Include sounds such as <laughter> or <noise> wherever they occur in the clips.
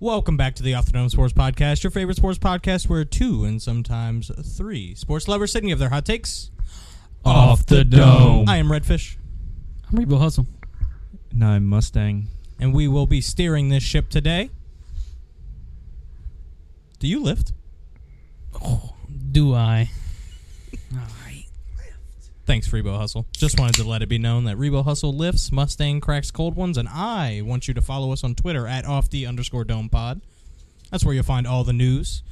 Welcome back to the Off the Dome Sports Podcast, your favorite sports podcast where two and sometimes three sports lovers sit and give their hot takes. Off the dome. I am Redfish, I'm Rebo Hustle. No, I'm Mustang. and we will be steering this ship today. Do you lift? Do I? Thanks, Rebo Hustle. Just wanted to let it be known that Rebo Hustle lifts, Mustang cracks cold ones, and I want you to follow us on Twitter at off the underscore dome pod. That's where you'll find all the news,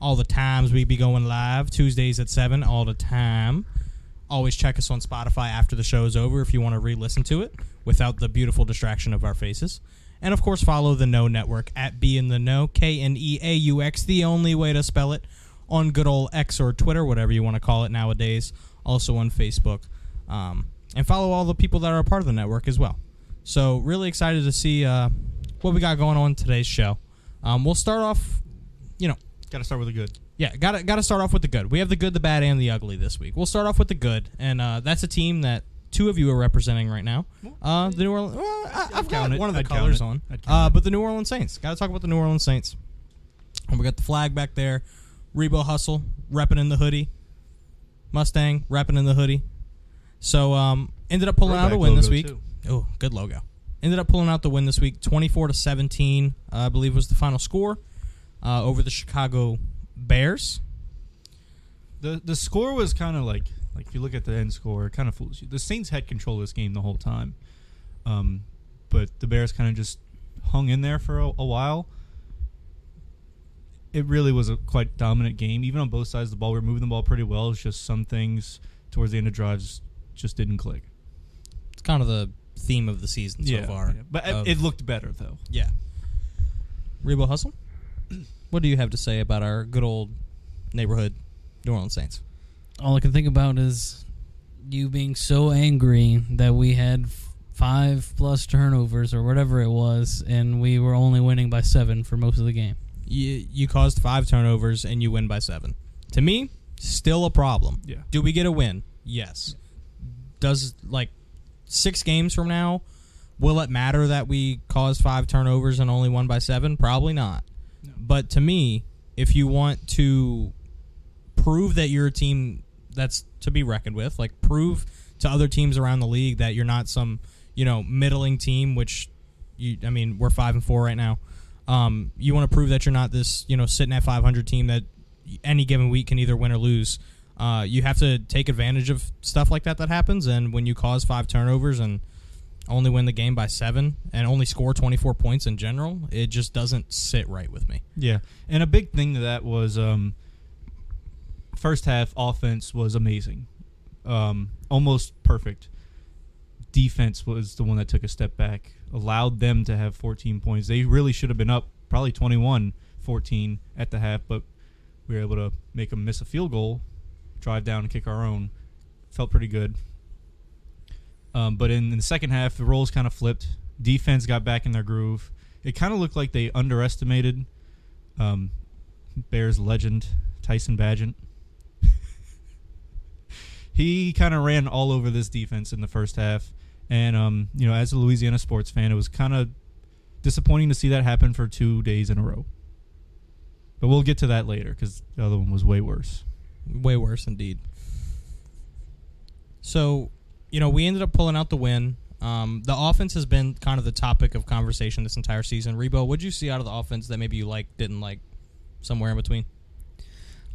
all the times we be going live, Tuesdays at 7, all the time. Always check us on Spotify after the show is over if you want to re listen to it without the beautiful distraction of our faces. And of course, follow the No Network at Be in the Know, K N E A U X, the only way to spell it, on good old X or Twitter, whatever you want to call it nowadays. Also on Facebook. Um, and follow all the people that are a part of the network as well. So, really excited to see uh, what we got going on today's show. Um, we'll start off, you know, Got to start with the good. yeah, got to got to start off with the good. We have the good, the bad, and the ugly this week. We'll start off with the good, and uh, that's a team that two of you are representing right now. Uh, the New Orleans. Well, I, I've got one of the I'd colors on, uh, but the New Orleans Saints. Got to talk about the New Orleans Saints. And we got the flag back there. Rebo Hustle repping in the hoodie. Mustang repping in the hoodie. So um, ended up pulling out a win this week. too. Oh, good logo. Ended up pulling out the win this week, twenty-four to seventeen. Uh, I believe was the final score uh, over the Chicago Bears. The the score was kind of like like if you look at the end score, it kind of fools you. The Saints had control of this game the whole time, um, but the Bears kind of just hung in there for a, a while. It really was a quite dominant game, even on both sides of the ball. We were moving the ball pretty well. It's just some things towards the end of drives just didn't click. It's kind of the theme of the season so far. yeah. but it- of- it um, looked better though. yeah. Rebo Hustle, what do you have to say about our good old neighborhood New Orleans Saints? All I can think about is you being so angry that we had five plus turnovers or whatever it was, and we were only winning by seven for most of the game. You you caused five turnovers and you win by seven. To me, still a problem. Yeah. Do we get a win? Yes. Does like six games from now, will it matter that we caused five turnovers and only won by seven? Probably not. But to me, if you want to prove that you're a team that's to be reckoned with, like prove to other teams around the league that you're not some, you know, middling team, which you I mean, we're five and four right now. Um, you want to prove that you're not this, you know, sitting at 500 team that any given week can either win or lose. Uh, you have to take advantage of stuff like that that happens, and when you cause five turnovers and only win the game by seven and only score 24 points in general, it just doesn't sit right with me. Yeah, and a big thing to that was um, first half offense was amazing, um, almost perfect. Defense was the one that took a step back, allowed them to have 14 points. They really should have been up probably 21 14 at the half, but we were able to make them miss a field goal, drive down and kick our own. Felt pretty good. Um, but in, in the second half, the roles kind of flipped. Defense got back in their groove. It kind of looked like they underestimated um, Bears legend Tyson Bagent. <laughs> he kind of ran all over this defense in the first half, and um, you know, as a Louisiana sports fan, it was kind of disappointing to see that happen for two days in a row. But we'll get to that later because the other one was way worse. Way worse indeed. So, you know, we ended up pulling out the win. Um, the offense has been kind of the topic of conversation this entire season. Rebo, what'd you see out of the offense that maybe you liked, didn't like, somewhere in between?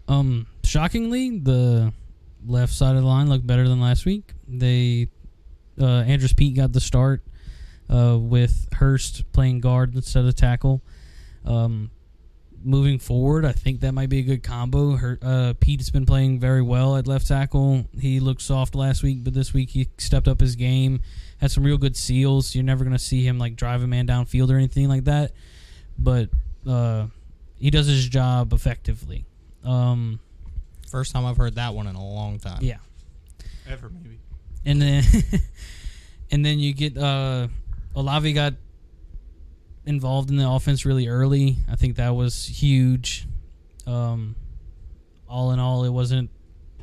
Um, shockingly, the left side of the line looked better than last week. They, uh, Andrus Peat got the start, uh, with Hurst playing guard instead of tackle. Um, moving forward, I think that might be a good combo. Her, uh, Peat's been playing very well at left tackle. He looked soft last week, but this week he stepped up his game. Had some real good seals. You're never gonna see him like drive a man downfield or anything like that, but uh, he does his job effectively. Um, First time I've heard that one in a long time. yeah, Ever maybe. And then <laughs> and then you get uh, Olave got involved in the offense really early. I think that was huge. Um, all in all, it wasn't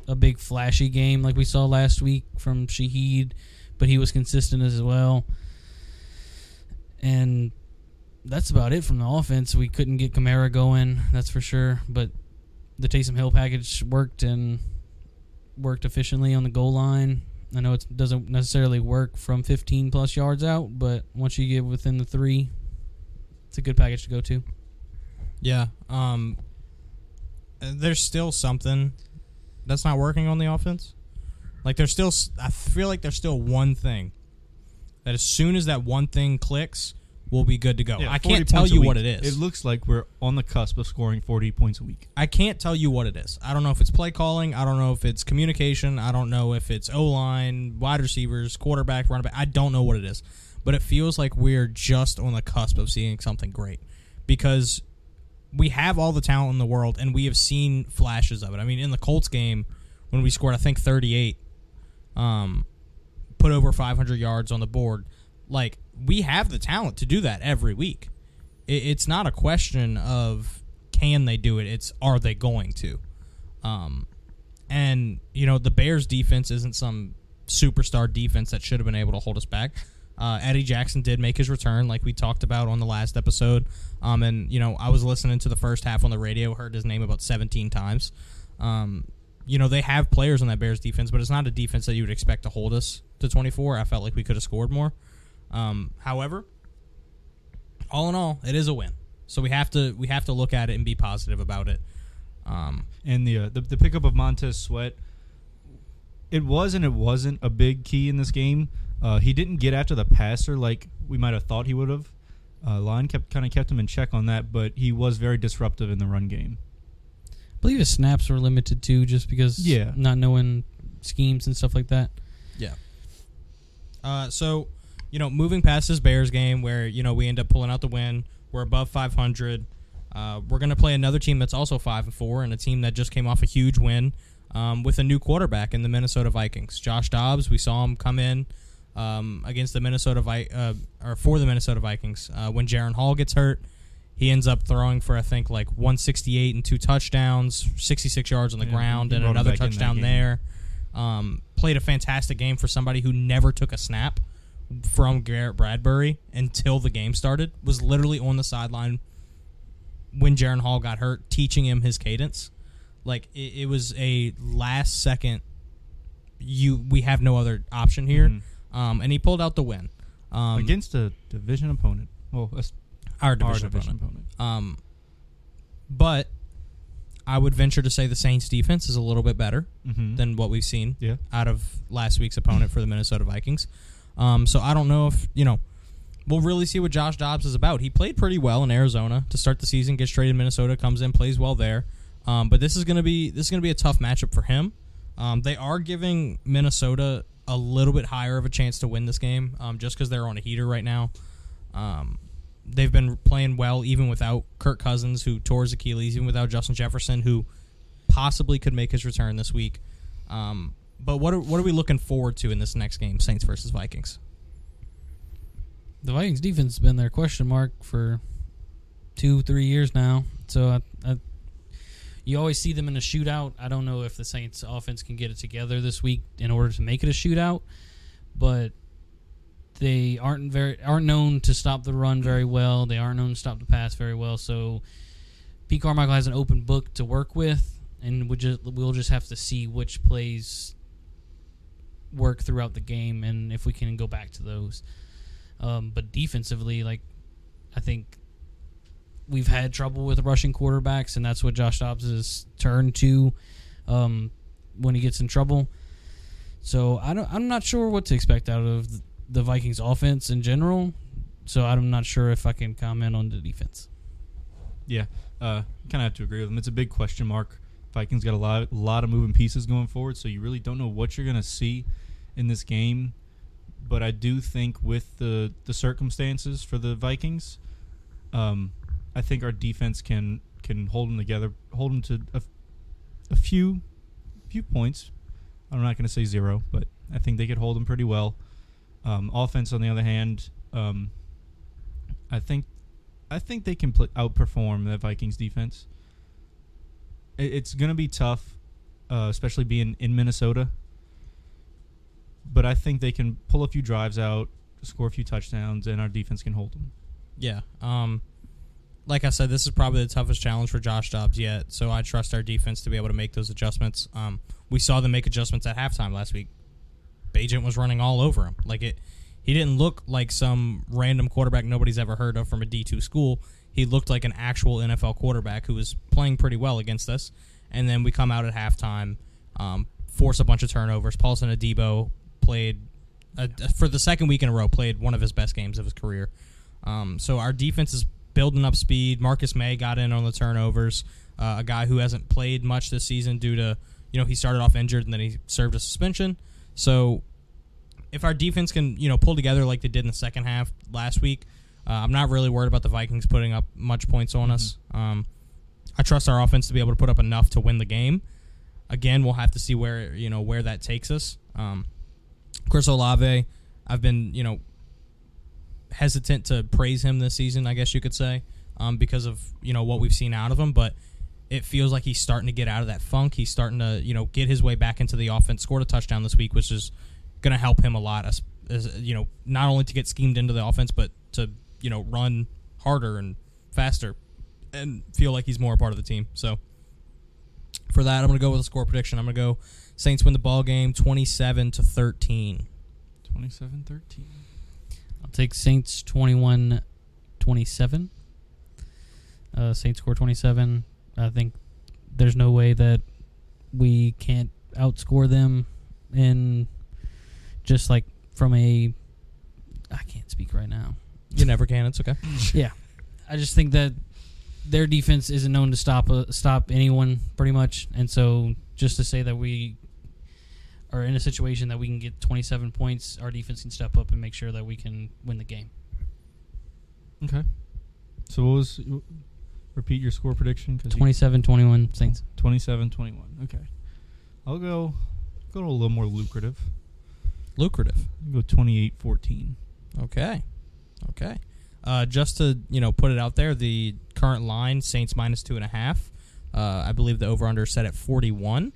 a big flashy game like we saw last week from Shaheed, but he was consistent as well. And that's about it from the offense. We couldn't get Kamara going, that's for sure. But the Taysom Hill package worked and worked efficiently on the goal line. I know it doesn't necessarily work from 15 plus yards out, but once you get within the three, it's a good package to go to. Yeah. Um. There's still something that's not working on the offense. Like there's still, I feel like there's still one thing that as soon as that one thing clicks, we'll be good to go. Yeah, I can't tell you what it is. It looks like we're on the cusp of scoring 40 points a week. I can't tell you what it is. I don't know if it's play calling. I don't know if it's communication. I don't know if it's O line, wide receivers, quarterback, running back. I don't know what it is. But it feels like we're just on the cusp of seeing something great because we have all the talent in the world and we have seen flashes of it. I mean, in the Colts game when we scored, I think 38, um, put over 500 yards on the board, like we have the talent to do that every week. It, it's not a question of can they do it; it's are they going to. Um, and you know the Bears' defense isn't some superstar defense that should have been able to hold us back. Uh, Eddie Jackson did make his return, like we talked about on the last episode. Um, and you know I was listening to the first half on the radio, heard his name about 17 times. Um, you know they have players on that Bears defense, but it's not a defense that you would expect to hold us to 24. I felt like we could have scored more. Um, however, all in all, it is a win. So we have to we have to look at it and be positive about it. Um, And the, uh, the the pickup of Montez Sweat, it was and it wasn't a big key in this game. Uh, he didn't get after the passer like we might have thought he would have. Uh, line kept kind of kept him in check on that, but he was very disruptive in the run game. I believe his snaps were limited too, just because Yeah. not knowing schemes and stuff like that. Yeah. Uh, so, you know, moving past this Bears game where, you know, we end up pulling out the win, we're above 500. Uh, we're going to play another team that's also 5 and 4 and a team that just came off a huge win um, with a new quarterback in the Minnesota Vikings. Josh Dobbs, we saw him come in um, against the Minnesota Vi- uh, or for the Minnesota Vikings. Uh, when Jaren Hall gets hurt, he ends up throwing for I think like 168 and two touchdowns, 66 yards on the Yeah, ground, and another back in that touchdown there. Um, played a fantastic game for somebody who never took a snap from Garrett Bradbury until the game started. Was literally on the sideline when Jaren Hall got hurt, teaching him his cadence. Like it, it was a last second. You we have no other option here, Mhm. um, and he pulled out the win um, Against a division opponent. Well, our our division, division opponent. opponent. Um, but I would venture to say the Saints' defense is a little bit better Mm-hmm. than what we've seen yeah. out of last week's opponent for the Minnesota Vikings. Um, so I don't know if you know. We'll really see what Josh Dobbs is about. He played pretty well in Arizona to start the season. Gets traded Minnesota, comes in, plays well there. Um, but this is to be this is to be a tough matchup for him. Um, they are giving Minnesota a little bit higher of a chance to win this game, um, just because they're on a heater right now. Um, they've been playing well even without Kirk Cousins, who tore his Achilles, even without Justin Jefferson, who possibly could make his return this week. But what are, what are we looking forward to in this next game, Saints versus Vikings? The Vikings defense has been their question mark for two, three years now. So I, I, you always see them in a shootout. I don't know if the Saints offense can get it together this week in order to make it a shootout, but they aren't very aren't known to stop the run very well. They aren't known to stop the pass very well. So Pete Carmichael has an open book to work with, and we just we'll just have to see which plays work throughout the game and if we can go back to those. Um, but defensively, like I think we've had trouble with rushing quarterbacks, and that's what Josh Dobbs has turned to um, when he gets in trouble. So I don't, I'm not sure what to expect out of the- the Vikings offense in general. So I'm not sure if I can comment on the defense. Yeah, uh, kind of have to agree with him. It's a big question mark. Vikings got a lot, lot of moving pieces going forward, so you really don't know what you're going to see in this game. But I do think with the the circumstances for the Vikings, um, I think our defense can can hold them together, hold them to a, a few few points. I'm not going to say zero, but I think they could hold them pretty well. Um, offense, on the other hand, um, I think I think they can pl- outperform the Vikings defense. It, it's going to be tough, uh, especially being in Minnesota. But I think they can pull a few drives out, score a few touchdowns, and our defense can hold them. Yeah. Um, like I said, this is probably the toughest challenge for Josh Dobbs yet. So I trust our defense to be able to make those adjustments. Um, we saw them make adjustments at halftime last week. Bagent was running all over him. Like it, he didn't look like some random quarterback nobody's ever heard of from a D two school. He looked like an actual NFL quarterback who was playing pretty well against us. And then we come out at halftime, um, force a bunch of turnovers. Paulson Adebo played uh, for the second week in a row played one of his best games of his career. Um, so our defense is building up speed. Marcus Maye got in on the turnovers. Uh, a guy who hasn't played much this season due to you know he started off injured and then he served a suspension. So if our defense can you know pull together like they did in the second half last week, uh, I'm not really worried about the Vikings putting up much points on us. Um, I trust our offense to be able to put up enough to win the game. Again, we'll have to see where you know where that takes us. Um, Chris Olave, I've been you know hesitant to praise him this season. I guess you could say um, because of you know what we've seen out of him, but it feels like he's starting to get out of that funk. He's starting to you know get his way back into the offense. Scored a touchdown this week, which is going to help him a lot. As, as you know, not only to get schemed into the offense, but to you know run harder and faster and feel like he's more a part of the team. So for that, I'm going to go with a score prediction. I'm going to go Saints win the ball game 27 to 13. 27-13. I'll take Saints 21 27. Uh, Saints score 27. I think there's no way that we can't outscore them in just like from a. I can't speak right now. You never can. It's okay. <laughs> Yeah, I just think that their defense isn't known to stop uh, stop anyone pretty much, and so just to say that we are in a situation that we can get 27 points, our defense can step up and make sure that we can win the game. Okay. So what was repeat your score prediction? you- 27-21 Saints. 27-21. Okay. I'll go go a little more lucrative. Lucrative. I'll go 28-14. Okay. Okay. Uh, just to you know put it out there, the current line Saints minus two and a half. Uh, I believe the over under set at forty one.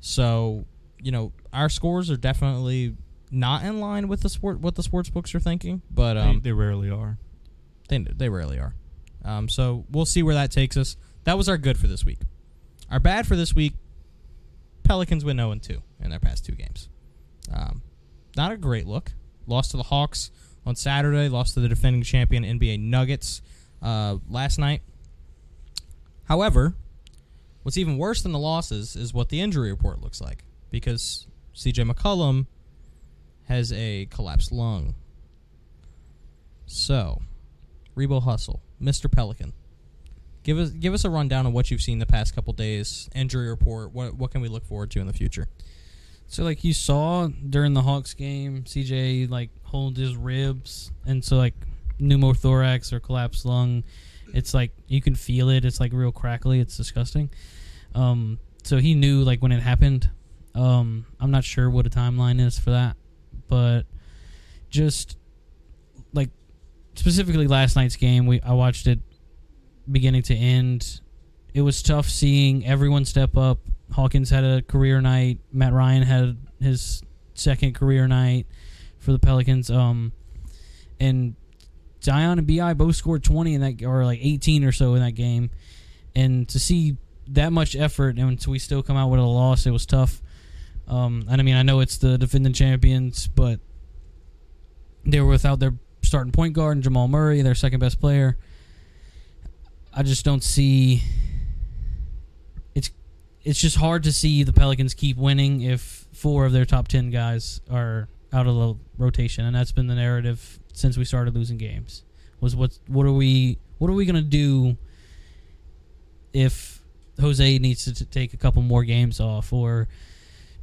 So you know our scores are definitely not in line with the sport what the sports books are thinking, but um, they, they rarely are. they they rarely are. Um, so we'll see where that takes us. That was our good for this week. Our bad for this week. Pelicans win 0 2 in their past two games. Um, not a great look. Lost to the Hawks on Saturday. Lost to the defending champion NBA Nuggets uh, last night. However, what's even worse than the losses is what the injury report looks like because CJ McCollum has a collapsed lung. So, Rebo Hustle, Mr. Pelican. Give us give us a rundown of what you've seen the past couple days. Injury report. What what can we look forward to in the future? So like you saw during the Hawks game, CJ like hold his ribs, and so like pneumothorax or collapsed lung, it's like you can feel it. It's like real crackly. It's disgusting. Um, so he knew like when it happened. Um, I'm not sure what a timeline is for that, but just like specifically last night's game, we I watched it beginning to end. It was tough seeing everyone step up. Hawkins had a career night. Matt Ryan had his second career night for the Pelicans. Um, and Zion and Bi both scored twenty in that, or like eighteen or so in that game. And to see that much effort and so we still come out with a loss, it was tough. Um, and I mean, I know it's the defending champions, but they were without their starting point guard and Jamal Murray, their second best player. I just don't see. It's it's just hard to see the Pelicans keep winning if four of their top ten guys are out of the rotation, and that's been the narrative since we started losing games. Was what what are we what are we gonna do if Jose needs to t- take a couple more games off or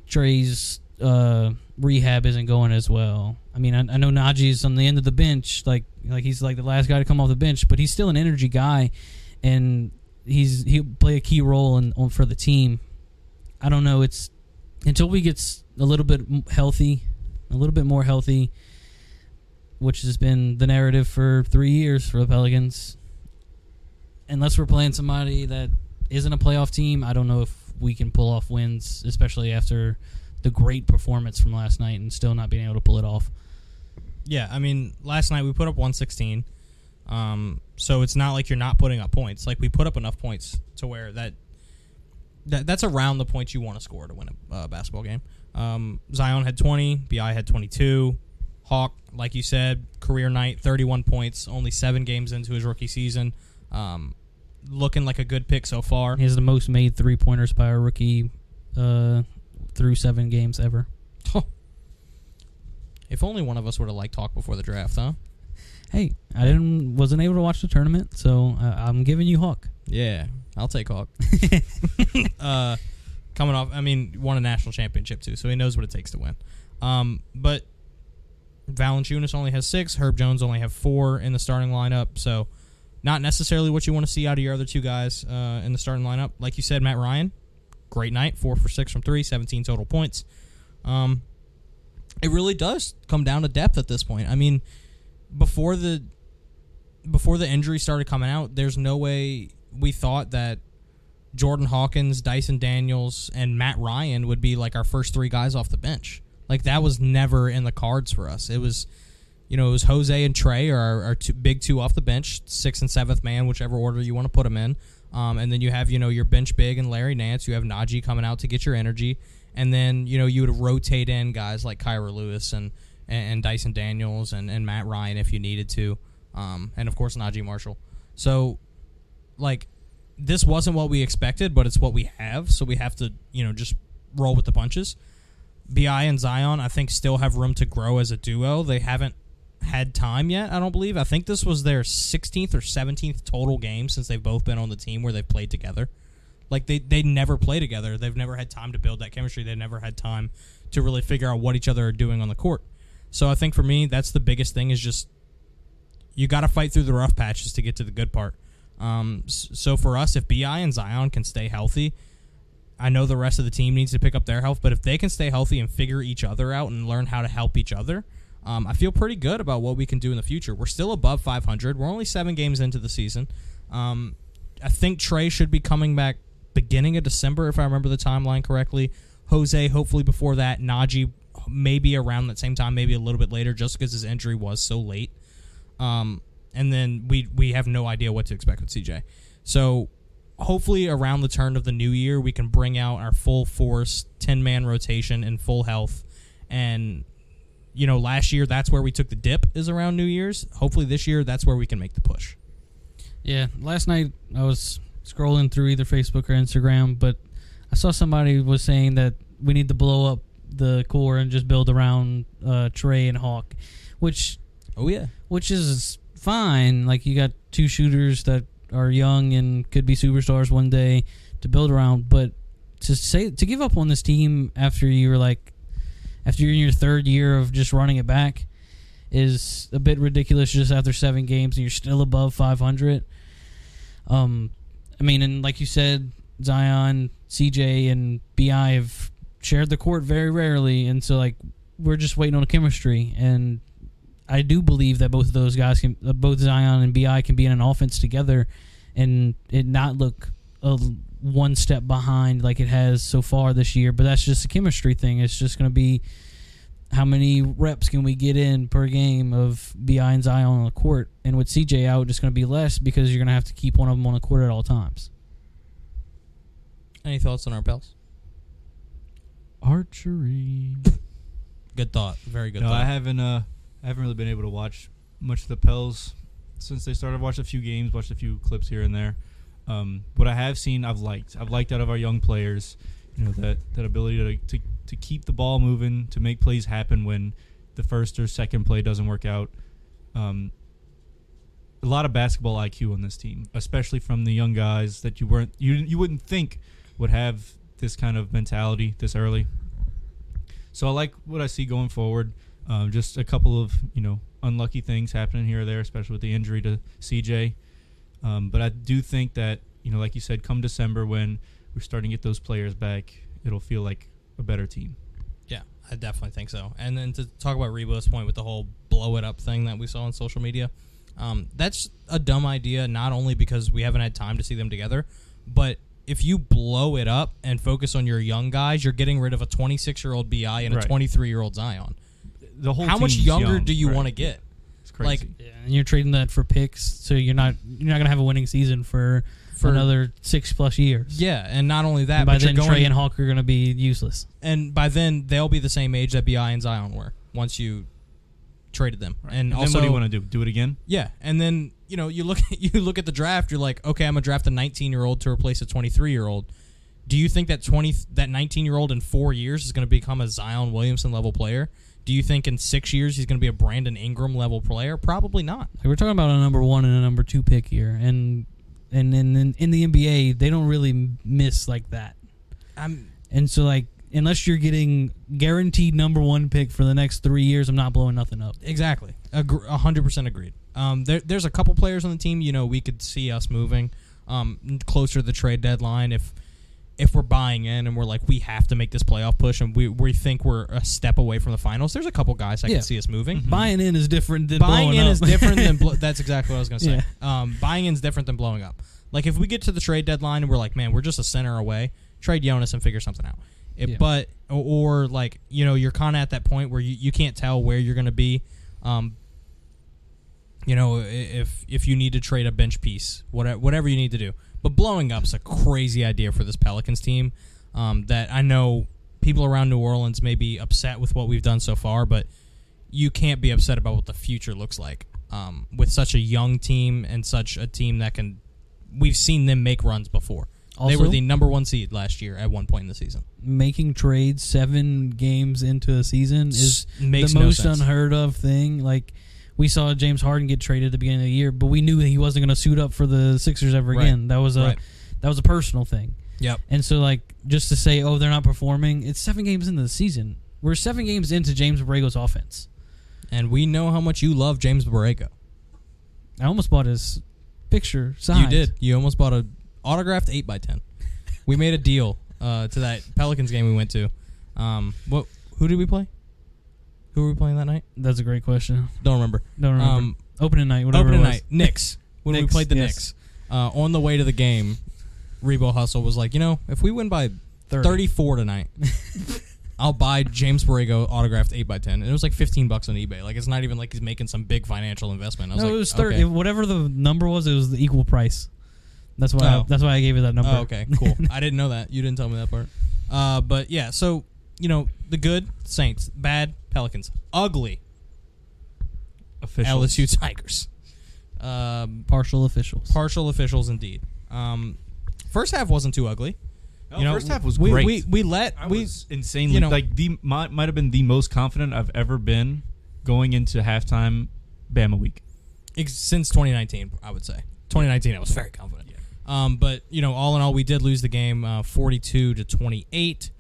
Trey's uh, rehab isn't going as well. I mean, I, I know Naji's on the end of the bench, like like he's like the last guy to come off the bench, but he's still an energy guy, and he's he'll play a key role in on, for the team. I don't know. It's until we get a little bit healthy, a little bit more healthy, which has been the narrative for three years for the Pelicans. Unless we're playing somebody that isn't a playoff team, I don't know if we can pull off wins, especially after the great performance from last night and still not being able to pull it off. Yeah, I mean, last night we put up 116. Um, so it's not like you're not putting up points. Like we put up enough points to where that, that that's around the points you want to score to win a uh, basketball game. Um, Zion had 20, Bi had 22. Hawk, like you said, career night, 31 points, only seven games into his rookie season. Um, looking like a good pick so far. He has the most made three pointers by a rookie uh, through seven games ever. If only one of us would have liked Hawk before the draft, huh? Hey, I didn't wasn't able to watch the tournament, so uh, I'm giving you Hawk. Yeah, I'll take Hawk. <laughs> <laughs> uh, coming off, I mean, won a national championship too, so he knows what it takes to win. Um, but Valanciunas only has six. Herb Jones only have four in the starting lineup, so not necessarily what you want to see out of your other two guys uh, in the starting lineup. Like you said, Matt Ryan, great night, four for six from three, 17 total points. Um, it really does come down to depth at this point. I mean, before the before the injury started coming out, there's no way we thought that Jordan Hawkins, Dyson Daniels, and Matt Ryan would be like our first three guys off the bench. Like that was never in the cards for us. It was, you know, it was Jose and Trey are our, our two, big two off the bench, sixth and seventh man, whichever order you want to put them in. Um, and then you have you know your bench big and Larry Nance. You have Naji coming out to get your energy, and then you know you would rotate in guys like Kira Lewis and and, Dyson Daniels and, and Matt Ryan if you needed to, um, and of course Naji Marshall. So, like, this wasn't what we expected, but it's what we have. So we have to you know just roll with the punches. Bi and Zion, I think, still have room to grow as a duo. They haven't had time yet. I don't believe. I think this was their 16th or 17th total game since they've both been on the team where they've played together. Like they they never play together. They've never had time to build that chemistry. They've never had time to really figure out what each other are doing on the court. So I think for me, that's the biggest thing is just you got to fight through the rough patches to get to the good part. Um, so for us, if Bi and Zion can stay healthy, I know the rest of the team needs to pick up their health, but if they can stay healthy and figure each other out and learn how to help each other, um, I feel pretty good about what we can do in the future. We're still above 500. We're only seven games into the season. Um, I think Trey should be coming back beginning of December, if I remember the timeline correctly. Jose, hopefully before that. Naji, maybe around that same time, maybe a little bit later, just because his injury was so late. Um, and then we we have no idea what to expect with CJ. So hopefully around the turn of the new year, we can bring out our full force ten man rotation in full health. And you know, last year that's where we took the dip is around New Year's. Hopefully this year that's where we can make the push. Yeah, last night I was scrolling through either Facebook or Instagram, but I saw somebody was saying that we need to blow up the core and just build around uh, Trey and Hawk, which Oh yeah. which is fine. Like you got two shooters that are young and could be superstars one day to build around, but to say to give up on this team after you were like after you're in your third year of just running it back is a bit ridiculous just after seven games and you're still above 500 um i mean and like you said zion cj and bi have shared the court very rarely and so like we're just waiting on chemistry. And i do believe that both of those guys can both zion and bi can be in an offense together and it not look a one step behind like it has so far this year but that's just a chemistry thing it's just going to be how many reps can we get in per game of bi and zion on the court and with cj out it's going to be less because you're going to have to keep one of them on the court at all times Any thoughts on our pals? Archery. <laughs> Good thought. Very good No, thought. I haven't. Uh, I haven't really been able to watch much of the Pels since they started. Watched a few games, watched a few clips here and there. Um, what I have seen, I've liked. I've liked out of our young players, you know, that that ability to, to to keep the ball moving, to make plays happen when the first or second play doesn't work out. Um, a lot of basketball IQ on this team, especially from the young guys that you weren't you you wouldn't think would have this kind of mentality this early. So I like what I see going forward. Um, just a couple of you know unlucky things happening here or there, especially with the injury to CJ. Um, but I do think that you know, like you said, come December when we're starting to get those players back, it'll feel like a better team. Yeah, I definitely think so. And then to talk about Rebo's point with the whole blow it up thing that we saw on social media, um, that's a dumb idea. Not only because we haven't had time to see them together, but if you blow it up and focus on your young guys, you're getting rid of a 26 year old Bi and a 23 year old Zion. The whole How much younger young, do you right. want to get? Crazy. Like Yeah, and you're trading that for picks, so you're not you're not gonna have a winning season for for another six plus years. Yeah, and not only that, And by but you're then going Trey and Hawk are gonna be useless. and by then they'll be the same age that Bi and Zion were once you traded them. Right. And, then also, what do you want to do? Do it again? yeah, and then you know you look <laughs> you look at the draft. You're like, okay, I'm gonna draft a 19 year old to replace a 23 year old. Do you think that 20 that 19 year old in four years is going to become a Zion Williamson level player? Do you think in six years he's going to be a Brandon Ingram level player? Probably not. Like we're talking about a number one and a number two pick here, and and in in, in the NBA they don't really miss like that. I'm And so like unless you're getting guaranteed number one pick for the next three years, I'm not blowing nothing up. Exactly. A hundred percent agreed. Um, there, there's a couple players on the team. You know, we could see us moving um, closer to the trade deadline if if we're buying in and we're like we have to make this playoff push and we we think we're a step away from the finals. There's a couple guys I Yeah. can see us moving. Buying in is different than Buying blowing in up. is different than <laughs> blo- that's exactly what I was gonna say. Yeah. Um, buying in is different than blowing up. Like if we get to the trade deadline and we're like, man, we're just a center away, trade Jonas and figure something out. It, Yeah. But or, or like you know you're kind of at that point where you, you can't tell where you're gonna be. Um, you know, if if you need to trade a bench piece, whatever whatever you need to do. But blowing up's a crazy idea for this Pelicans team. Um, that I know people around New Orleans may be upset with what we've done so far, but you can't be upset about what the future looks like um, with such a young team and such a team that can. We've seen them make runs before. they were the number one seed last year at one point in the season. Making trades seven games into a season is makes the most sense. unheard of thing. Like we saw James Harden get traded at the beginning of the year, but we knew that he wasn't going to suit up for the Sixers ever Right. again. That was a Right. that was a personal thing. Yep. And so, like, just to say, oh, they're not performing, it's seven games into the season. We're seven games into James Borrego's offense. And we know how much you love James Borrego. I almost bought his picture signed. You did. You almost bought a autographed eight by ten. We made a deal uh, to that Pelicans game we went to. Um, what? Who did we play? Who were we playing that night? That's a great question. Don't remember. Don't remember. Um, opening night, whatever opening it was. night, Knicks. <laughs> When we played the yes. Knicks, uh, on the way to the game, Rebo Hustle was like, you know, if we win by 30. 34 tonight, <laughs> I'll buy James Borrego autographed 8 by 10 And it was like 15 bucks on eBay. Like, it's not even like he's making some big financial investment. I was No, like, it was thirty. okay. Whatever the number was, it was the equal price. That's why. I, Oh. that's why I gave you that number. Oh, okay, cool. <laughs> I didn't know that. You didn't tell me that part. Uh, but yeah, so, you know, the good, Saints. Bad, Pelicans. Ugly, Official. LSU Tigers. Um, Partial officials. partial officials indeed. Um, first half wasn't too ugly. No, you know, first half was we, great. We, we let I we was insanely you know- like the might, might have been the most confident I've ever been going into halftime Bama week. ex- since 2019. I would say 2019. I was very confident. Um, but you know, all in all, we did lose the game, uh, 42 to 28.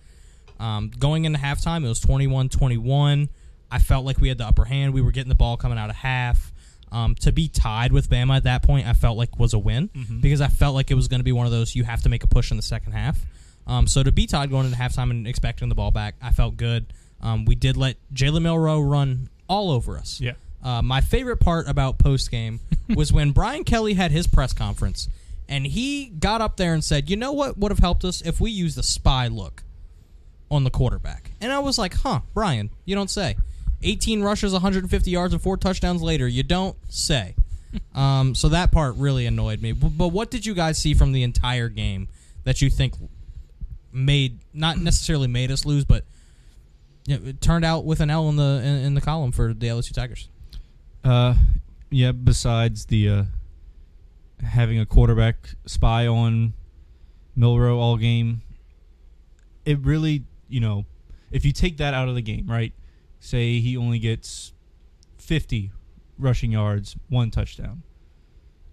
Um, going into halftime, it was 21-21. I felt like we had the upper hand. We were getting the ball coming out of half. Um, to be tied with Bama at that point, I felt like was a win Mhm. because I felt like it was going to be one of those you have to make a push in the second half. Um, so to be tied going into halftime and expecting the ball back, I felt good. Um, we did let Jalen Milroe run all over us. Yeah. Uh, my favorite part about post game <laughs> was when Brian Kelly had his press conference and he got up there and said, "You know what would have helped us if we used the spy look on the quarterback." And I was like, "Huh, Brian, you don't say." 18 rushes, 150 yards, and four touchdowns later, you don't say. <laughs> um, so that part really annoyed me. But, but what did you guys see from the entire game that you think made not necessarily made us lose, but you know, it turned out with an L in the in, in the column for the LSU Tigers? Uh, yeah. Besides the uh, having a quarterback spy on Milroe all game, it really, you know, if you take that out of the game, right? Say he only gets fifty rushing yards, one touchdown.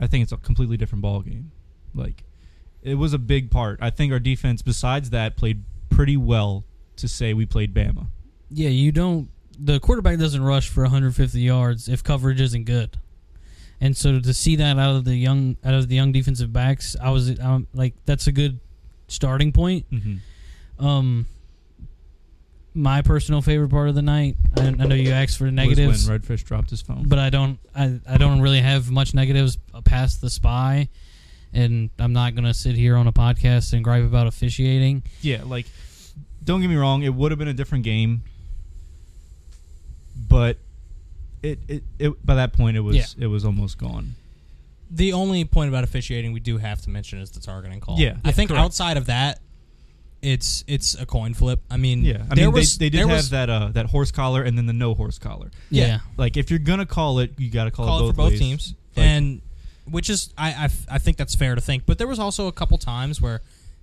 I think it's a completely different ball game. Like, it was a big part. I think our defense, besides that, played pretty well to say we played Bama. Yeah, you don't. The quarterback doesn't rush for 150 yards if coverage isn't good. And so to see that out of the young out of the young defensive backs, I was um, like, that's a good starting point. Mm-hmm. Um, my personal favorite part of the night. I, I know you asked for negatives, when Redfish dropped his phone. but I don't. I, I don't really have much negatives past the spy, and I'm not gonna sit here on a podcast and gripe about officiating. Yeah, like don't get me wrong, it would have been a different game, but it, it, it by that point it was Yeah. it was almost gone. The only point about officiating we do have to mention is the targeting call. Yeah. I Yeah, think correct. outside of that, it's it's a coin flip. I mean, Yeah, I there mean was they, they did there have was, that uh, that horse collar and then the no horse collar. Yeah. Yeah. Like if you're gonna call it, you got to call, call it it both for both ways. teams, Like- and which is I I think that's fair to think. But there was also a couple times where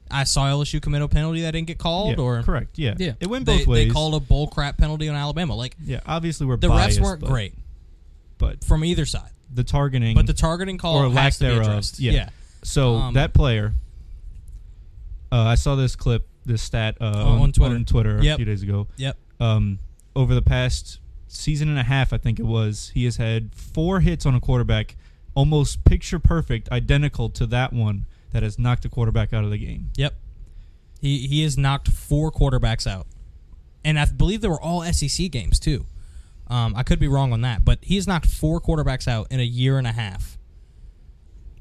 I saw LSU commit a penalty that didn't get called, Yeah, or correct. Yeah, Yeah. It went they, both ways. they called a bull crap penalty on Alabama. Like yeah, obviously we're the biased, refs weren't but, great but from either side, the targeting, but the targeting call Or has lack to thereof, addressed. yeah. yeah. So Um, that player, uh, I saw this clip, this stat uh, Oh, on Twitter. on Twitter a few days ago. Yep. Um, over the past season and a half, I think it was, he has had four hits on a quarterback, almost picture perfect, identical to that one that has knocked a quarterback out of the game. Yep. He he has knocked four quarterbacks out, and I believe they were all SEC games too. Um, I could be wrong on that, but he has knocked four quarterbacks out in a year and a half.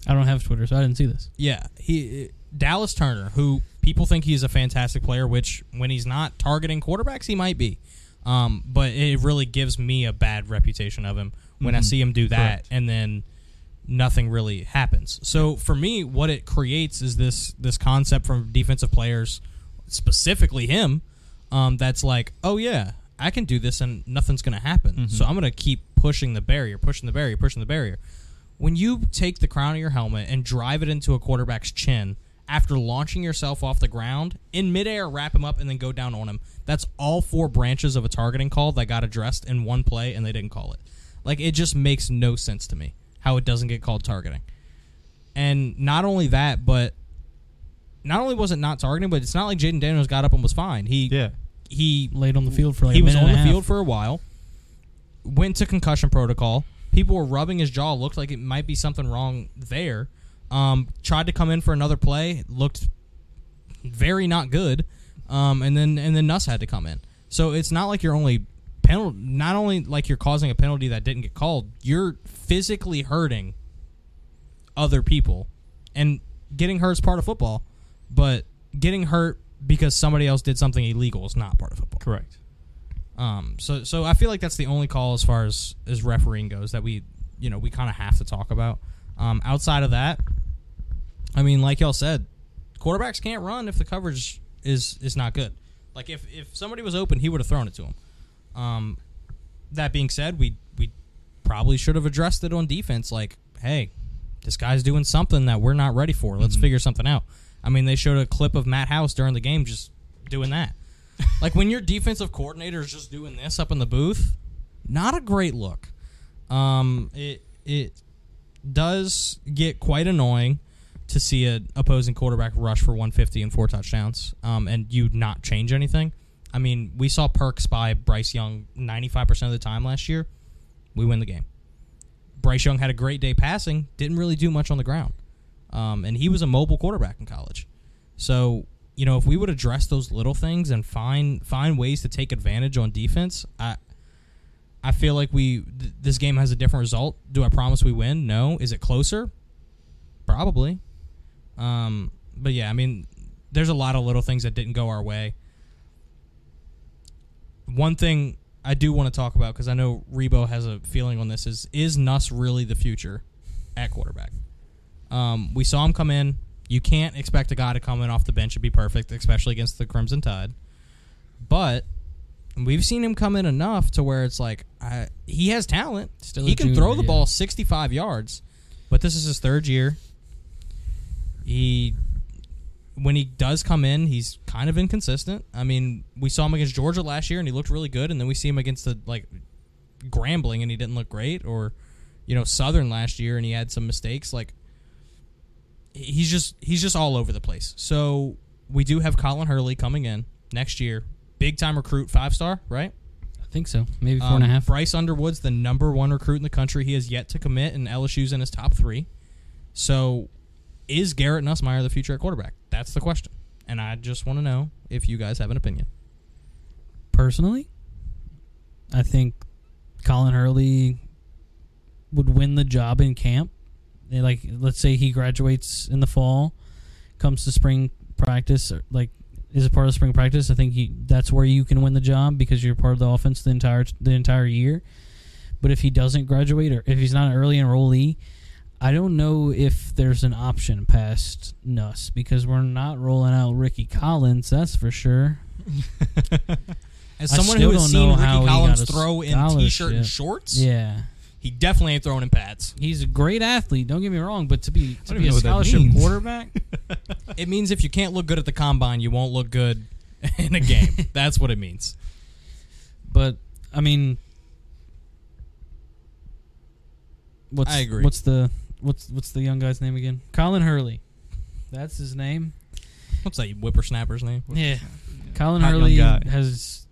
I don't have Twitter, so I didn't see this. Yeah, he Dallas Turner, who people think he's a fantastic player, which when he's not targeting quarterbacks, he might be. Um, but it really gives me a bad reputation of him when I Mhm. see him do that, Correct. and then nothing really happens. So for me, what it creates is this this concept from defensive players, specifically him, um, that's like, oh yeah, I can do this, and nothing's going to happen. Mhm. So I'm going to keep pushing the barrier, pushing the barrier, pushing the barrier when you take the crown of your helmet and drive it into a quarterback's chin after launching yourself off the ground in midair, wrap him up, and then go down on him. That's all four branches of a targeting call that got addressed in one play, and they didn't call it. Like it just makes no sense to me how it doesn't get called targeting. And not only that, but not only was it not targeting, but it's not like Jayden Daniels got up and was fine. He Yeah. he Laid on the field for like he a was on and the half. field for a while. Went to concussion protocol. People were rubbing his jaw. Looked like it might be something wrong there. Um, tried to come in for another play. Looked very not good. Um, and then and then Nuss had to come in. So it's not like you're only penalty. Not only like you're causing a penalty that didn't get called. You're physically hurting other people, and getting hurt is part of football. But getting hurt because somebody else did something illegal is not part of football. Correct. Um, so so I feel like that's the only call as far as as refereeing goes that we you know we kind of have to talk about. Um, outside of that, I mean, like y'all said, quarterbacks can't run if the coverage is is not good. Like if if somebody was open, he would have thrown it to him. Um, that being said, we we probably should have addressed it on defense. Like, hey, this guy's doing something that we're not ready for. Let's Mhm. figure something out. I mean, they showed a clip of Matt House during the game just doing that. <laughs> like when your defensive coordinator is just doing this up in the booth, not a great look. Um, it it does get quite annoying to see an opposing quarterback rush for 150 and four touchdowns, um, and you not change anything. I mean, we saw perks by Bryce Young 95% of the time last year. We win the game. Bryce Young had a great day passing, didn't really do much on the ground. Um, and he was a mobile quarterback in college. So, you know, if we would address those little things and find find ways to take advantage on defense, I I feel like we th- this game has a different result. Do I promise we win? No. Is it closer? Probably. Um, but yeah, I mean, there's a lot of little things that didn't go our way. One thing I do want to talk about because I know Rebo has a feeling on this is is Nuss really the future at quarterback? Um, we saw him come in. You can't expect a guy to come in off the bench and be perfect, especially against the Crimson Tide. But we've seen him come in enough to where it's like I, he has talent. Still he can junior, throw the yeah. ball 65 yards, but this is his third year. He when he does come in, he's kind of inconsistent. I mean, we saw him against Georgia last year and he looked really good, and then we see him against the like Grambling and he didn't look great, or you know Southern last year and he had some mistakes. Like he's just he's just all over the place. So we do have Colin Hurley coming in next year, big time recruit, five star, right? I think so. Maybe four and a Um, half. Bryce Underwood's the number one recruit in the country. He has yet to commit, and LSU's in his top three. So, is Garrett Nussmeier the future at quarterback? That's the question. And I just want to know if you guys have an opinion. Personally, I think Colin Hurley would win the job in camp. Like, let's say he graduates in the fall, comes to spring practice, or, like is a part of spring practice. I think he, that's where you can win the job because you're part of the offense the entire the entire year. But if he doesn't graduate or if he's not an early enrollee, I don't know if there's an option past Nuss because we're not rolling out Rickie Collins. That's for sure. <laughs> As someone who has seen Ricky how Collins throw in t-shirt and shorts, Yeah. he definitely ain't throwing in pads. He's a great athlete. Don't get me wrong, but to be to be a know what that scholarship quarterback, <laughs> It means if you can't look good at the combine, you won't look good <laughs> in a game. That's what it means. but I mean, what's I agree. What's the what's what's the young guy's name again? Colin Hurley. That's his name. What's that whippersnapper's name? Yeah. Colin Hot young Hurley guy. has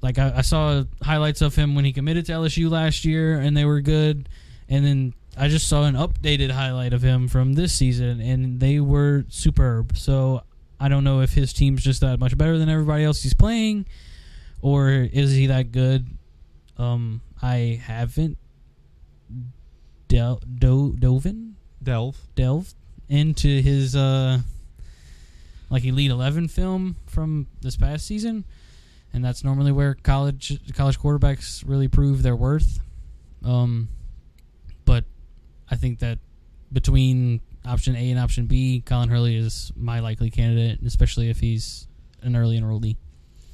like I, I saw highlights of him when he committed to LSU last year and they were good and then I just saw an updated highlight of him from this season and they were superb. So I don't know if his team's just that much better than everybody else he's playing or is he that good? Um I haven't del- do- doven Delve. delved into his uh like elite 11 film from this past season and that's normally where college college quarterbacks really prove their worth um but i think that between option A and option B Colin Hurley is my likely candidate especially if he's an early enrollee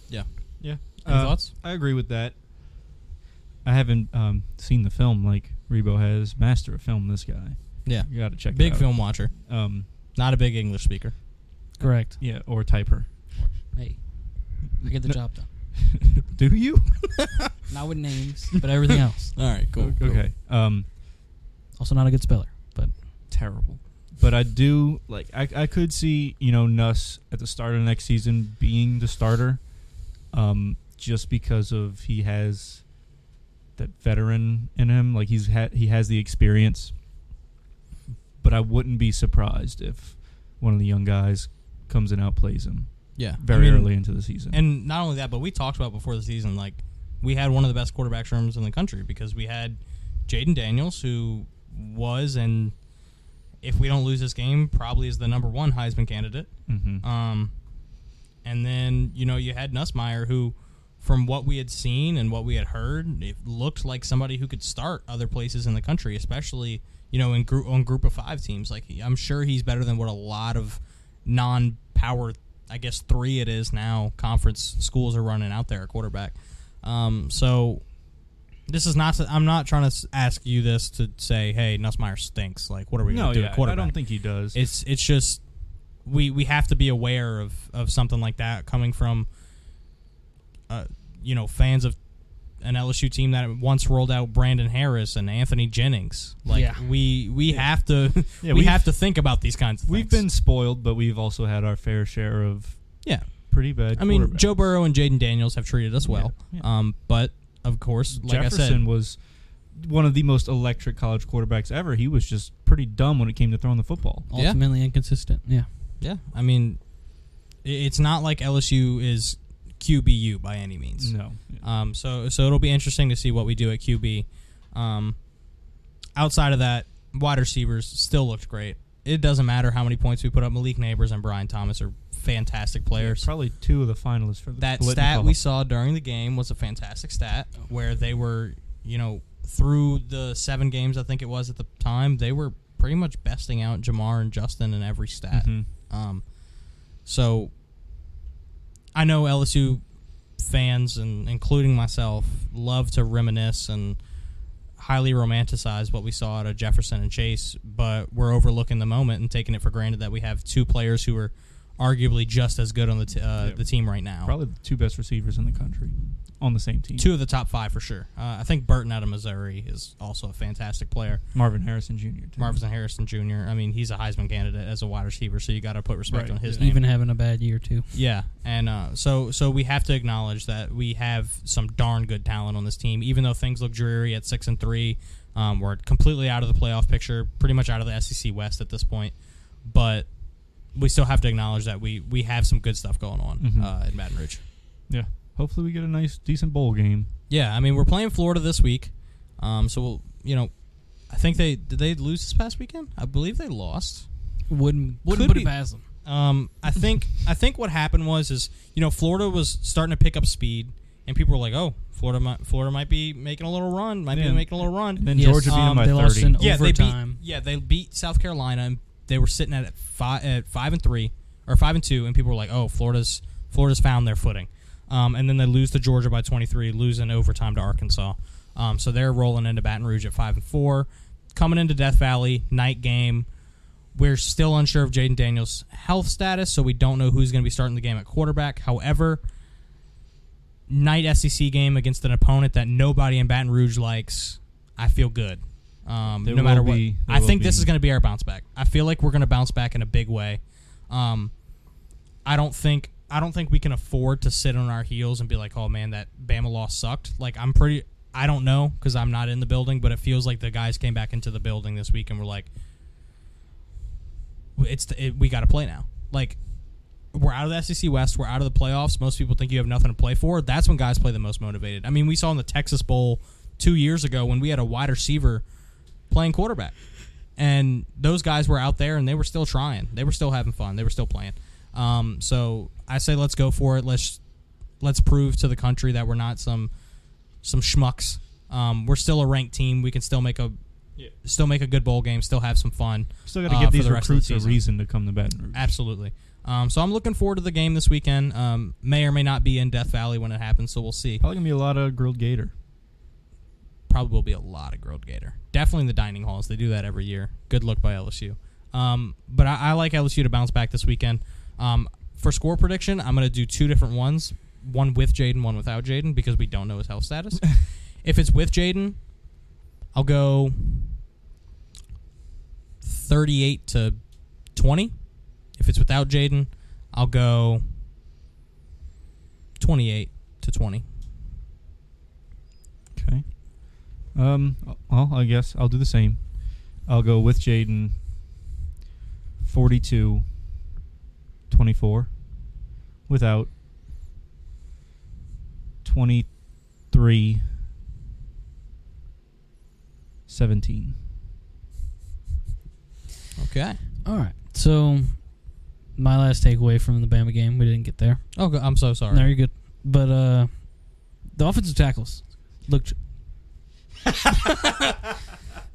Yeah. Yeah. Any Uh, thoughts? I agree with that. I haven't um, seen the film like Rebo has. Master of film, this guy. Yeah. You got to check Big it out. film watcher. Um, Not a big English speaker. correct yeah, or typer. hey I get the No. job done <laughs> Do you? <laughs> not with names but everything else <laughs> All right, cool. cool. Okay. Um, also not a good speller but terrible. But I do like. I I could see you know Nuss at the start of next season being the starter, um, just because of he has that veteran in him. Like he's ha- he has the experience. But I wouldn't be surprised if one of the young guys comes and outplays him Yeah. very I mean, early into the season. And not only that, but we talked about before the season, like we had one of the best quarterback rooms in the country because we had Jayden Daniels, who was and if we don't lose this game, probably is the number one Heisman candidate. hmm Um, and then you know you had Nussmeier, who, from what we had seen and what we had heard, it looked like somebody who could start other places in the country, especially you know in group on group of five teams. Like I'm sure he's better than what a lot of non-power, I guess three it is now, conference schools are running out there at quarterback. Um, so this is not. I'm not trying to ask you this to say, hey, Nussmeier stinks. Like, what are we no, going to do yeah, at I don't think he does. It's it's just we we have to be aware of of something like that coming from uh you know fans of an LSU team that once rolled out Brandon Harris and Anthony Jennings. Like Yeah. we we have to Yeah, <laughs> we we've- to think about these kinds of We've things. been spoiled, but we've also had our fair share of yeah. pretty bad. I mean. Joe Burrow and Jayden Daniels have treated us well. Yeah, yeah. Um, but of course, like Jefferson I said, was one of the most electric college quarterbacks ever. He was just pretty dumb when it came to throwing the football. Yeah. ultimately inconsistent yeah yeah. I mean, it's not like LSU is QBU by any means. No. Um, so so it'll be interesting to see what we do at QB. Um, outside of that, wide receivers still looked great. It doesn't matter how many points we put up. Malik Nabers and Brian Thomas are fantastic players. Probably two of the finalists for the that Biletnikoff. stat we saw during the game was a fantastic stat where they were, you know, through the seven games I think it was at the time, they were pretty much besting out Ja'Marr and Justin in every stat. Mhm. Um, so I know LSU fans and including myself love to reminisce and highly romanticize what we saw out of Jefferson and Chase, but we're overlooking the moment and taking it for granted that we have two players who are arguably just as good on the t- uh, Yeah. the team right now. Probably the two best receivers in the country on the same team. Two of the top five for sure. Uh, I think Burden out of Missouri is also a fantastic player. Marvin Harrison Jr. Too. Marvin Harrison Jr. I mean, he's a Heisman candidate as a wide receiver, so you got to put respect Right, on his yeah. name. even having a bad year too Yeah, and uh, so so we have to acknowledge that we have some darn good talent on this team. Even though things look dreary at six and three, um, we're completely out of the playoff picture, pretty much out of the SEC West at this point. But we still have to acknowledge that we we have some good stuff going on Mhm. uh, in Baton Rouge. Yeah. Hopefully we get a nice, decent bowl game. Yeah, I mean we're playing Florida this week, um, so we'll, you know, I think they did they lose this past weekend. I believe they lost. wouldn't wouldn't Could put be- it past them Um, I think <laughs> I think what happened was is you know Florida was starting to pick up speed and people were like, "Oh, Florida, might, Florida might be making a little run, might Yeah. be making a little run." And then Yes, Georgia beat um, them by they lost 30. in yeah, they beat. Yeah, they beat South Carolina, and they were sitting at five at five and three or five and two, and people were like, "Oh, Florida's Florida's found their footing." Um, and then they lose to Georgia by 23, lose in overtime to Arkansas. Um, so they're rolling into Baton Rouge at five and four, coming into Death Valley night game. We're still unsure of Jayden Daniels' health status, so we don't know who's going to be starting the game at quarterback. However, night SEC game against an opponent that nobody in Baton Rouge likes, I feel good. Um, no matter what, be- I think this is going to be our bounce back. I feel like we're going to bounce back in a big way. Um, I don't think I don't think we can afford to sit on our heels and be like, "Oh man, that Bama loss sucked." Like I'm pretty. I don't know because I'm not in the building, but it feels like the guys came back into the building this week and were like, "It's the, it, we got to play now." Like we're out of the SEC West. We're out of the playoffs. Most people think you have nothing to play for. That's when guys play the most motivated. I mean, we saw in the Texas Bowl two years ago when we had a wide receiver playing quarterback, and those guys were out there and they were still trying. They were still having fun. They were still playing. Um, so I say let's go for it. Let's let's prove to the country that we're not some some schmucks. Um, we're still a ranked team. We can still make a Yeah. still make a good bowl game. Still have some fun. Still got to uh, give for these the rest of the recruits a reason to come to Baton Rouge. Absolutely. Um, so I'm looking forward to the game this weekend. Um, may or may not be in Death Valley when it happens, so we'll see. Probably gonna be a lot of grilled gator. Probably will be a lot of grilled gator. Definitely in the dining halls. They do that every year. Good look by LSU. Um, but I, I like LSU to bounce back this weekend. Um, for score prediction, I'm going to do two different ones. One with Jayden, one without Jayden, because we don't know his health status. <laughs> if it's with Jayden, I'll go 38 to 20. If it's without Jayden, I'll go 28 to 20. Okay. Um. Well, I guess I'll do the same. I'll go with Jayden. 42 24 without 23 17 Okay. All right. So, my last takeaway from the Bama game, we didn't get there. Oh, I'm so sorry. No, you're good. But uh, the offensive tackles looked.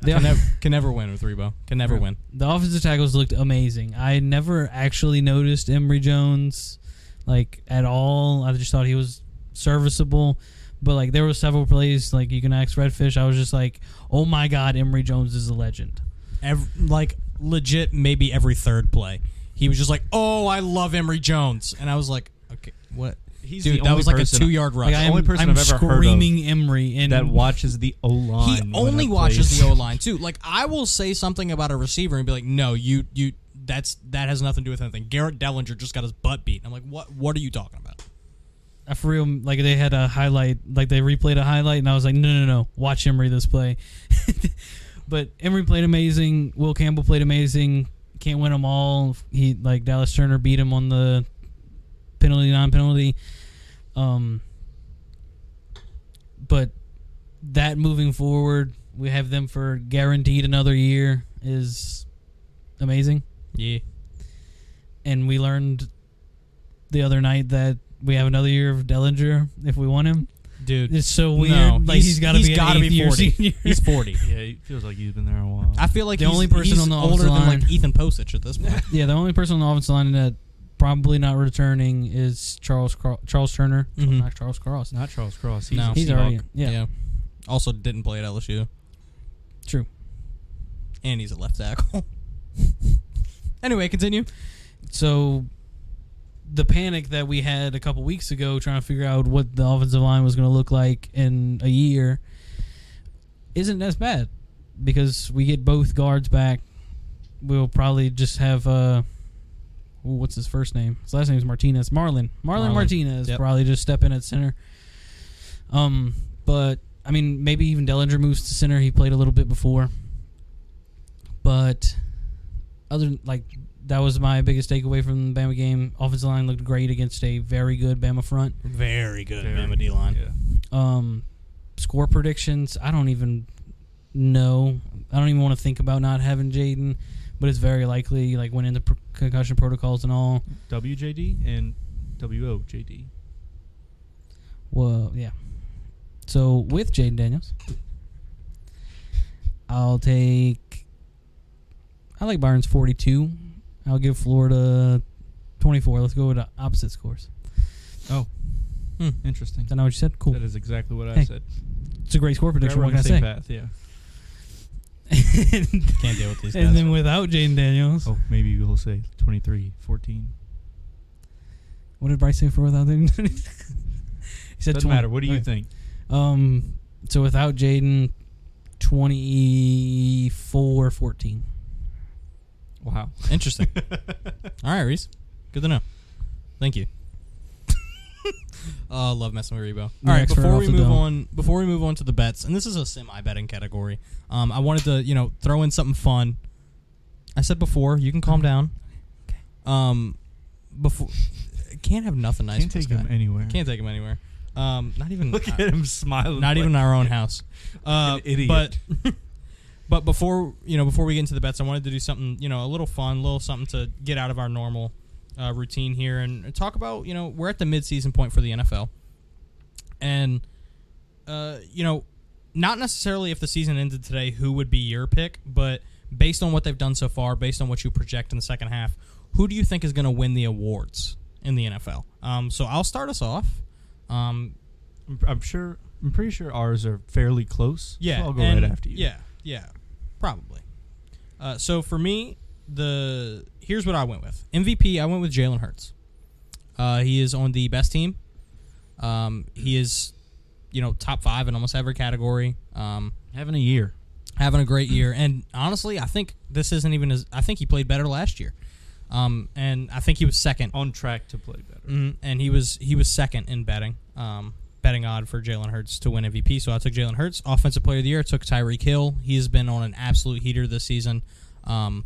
The, can, never, can never win with Rebo. Can never win. the offensive tackles looked amazing. I never actually noticed Emery Jones like at all. I just thought he was serviceable. But like there were several plays like you can ask Redfish. I was just like, oh my god, Emery Jones is a legend. Ev like legit, maybe every third play, he was just like, "Oh, I love Emery Jones," and I was like, "Okay, what?" He's Dude, the that only was like a two-yard rush. Like I am, only person I'm I've ever heard of screaming Emery and that watches the O line. he only watches the O line too. Like I will say something about a receiver and be like, "No, you you that's that has nothing to do with anything." Garrett Dellinger just got his butt beat. I'm like, "What? What are you talking about?" Uh, for real, like they had a highlight, like they replayed a highlight, and I was like, no, no, no, watch Emery this play. <laughs> but Emery played amazing. Will Campbell played amazing. Can't win them all. He like Dallas Turner beat him on the penalty, non-penalty. Um, but that moving forward, we have them for guaranteed another year is amazing Yeah, and we learned the other night that we have another year of Dellinger if we want him. dude. It's so weird. No, like he's got to be, gotta an eighth year 40. <laughs> He's 40. Yeah, he feels like he's been there a while. I feel like The he's, only person he's on the older offensive than line- like Ethan Pocic at this point. <laughs> yeah, the only person on the offensive line that probably not returning is Charles Charles Turner, Mhm. not Charles Cross. Not Charles Cross. He's No. He's Seahawk. already yeah, Also didn't play at LSU, true. and he's a left tackle. <laughs> anyway, continue. So the panic that we had a couple weeks ago trying to figure out what the offensive line was going to look like in a year isn't as bad because we get both guards back. We'll probably just have uh ooh, what's his first name? His last name is Martinez. Marlon. Marlon, Marlon. Martinez Yep. probably just step in at center. Um, but I mean, maybe even Dellinger moves to center. He played a little bit before, but other than like that was my biggest takeaway from the Bama game. Offensive line looked great against a very good Bama front. Very good, Very- Bama D line. Yeah. Um, score predictions, I don't even know. I don't even want to think about not having Jayden, but it's very likely. Like went into pr- concussion protocols and all. WJD and WOJD. Well, yeah. So with Jayden Daniels, I'll take. I like Byron's forty-two. I'll give Florida twenty-four. Let's go with the opposite scores. Oh, Hmm. interesting. Is that not what you said? Cool. That is exactly what I said. It's a great score prediction. What can I say? path, yeah. <laughs> Can't deal with these and then without Jayden Daniels, Oh, maybe say 23, 14. what did Bryce say for without Jayden? <laughs> He said Doesn't 20. matter. What do you Okay. think? Um, so without Jayden, 24 14. Wow. Interesting. <laughs> All right, Reese. Good to know. Thank you. Oh, <laughs> love messing with Rebo. All right, Next before we move dome. on, before we move on to the bets, and this is a semi-betting category. Um, I wanted to, you know, throw in something fun. I said before, you can calm down. Um, before can't have nothing nice. Can't take him anywhere. Can't take him anywhere. Um, not even Look at him smiling. not even like our own <laughs> house. Uh, idiot. But <laughs> but before you know, before we get into the bets, I wanted to do something you know a little fun, a little something to get out of our normal uh, routine here and talk about you know we're at the midseason point for the NFL, and uh, you know not necessarily if the season ended today, who would be your pick, but based on what they've done so far, based on what you project in the second half, who do you think is going to win the awards in the NFL? Um, so I'll start us off. Um, I'm, sure. I'm pretty sure ours are fairly close. Yeah, so I'll go and- right after you. Yeah, yeah, probably. Uh, so for me, the here's what I went with MVP. I went with Jalen Hurts. Uh, he is on the best team. Um, he is, you know, top five in almost every category. Um, having a year. having a great year, and honestly, I think this isn't even as. I think he played better last year. Um, and I think he was second On track to play better. Mhm, and he was he was second in betting, um, betting odd for Jalen Hurts to win MVP. So I took Jalen Hurts, offensive player of the year. Took Tyreek Hill. He has been on an absolute heater this season. Um,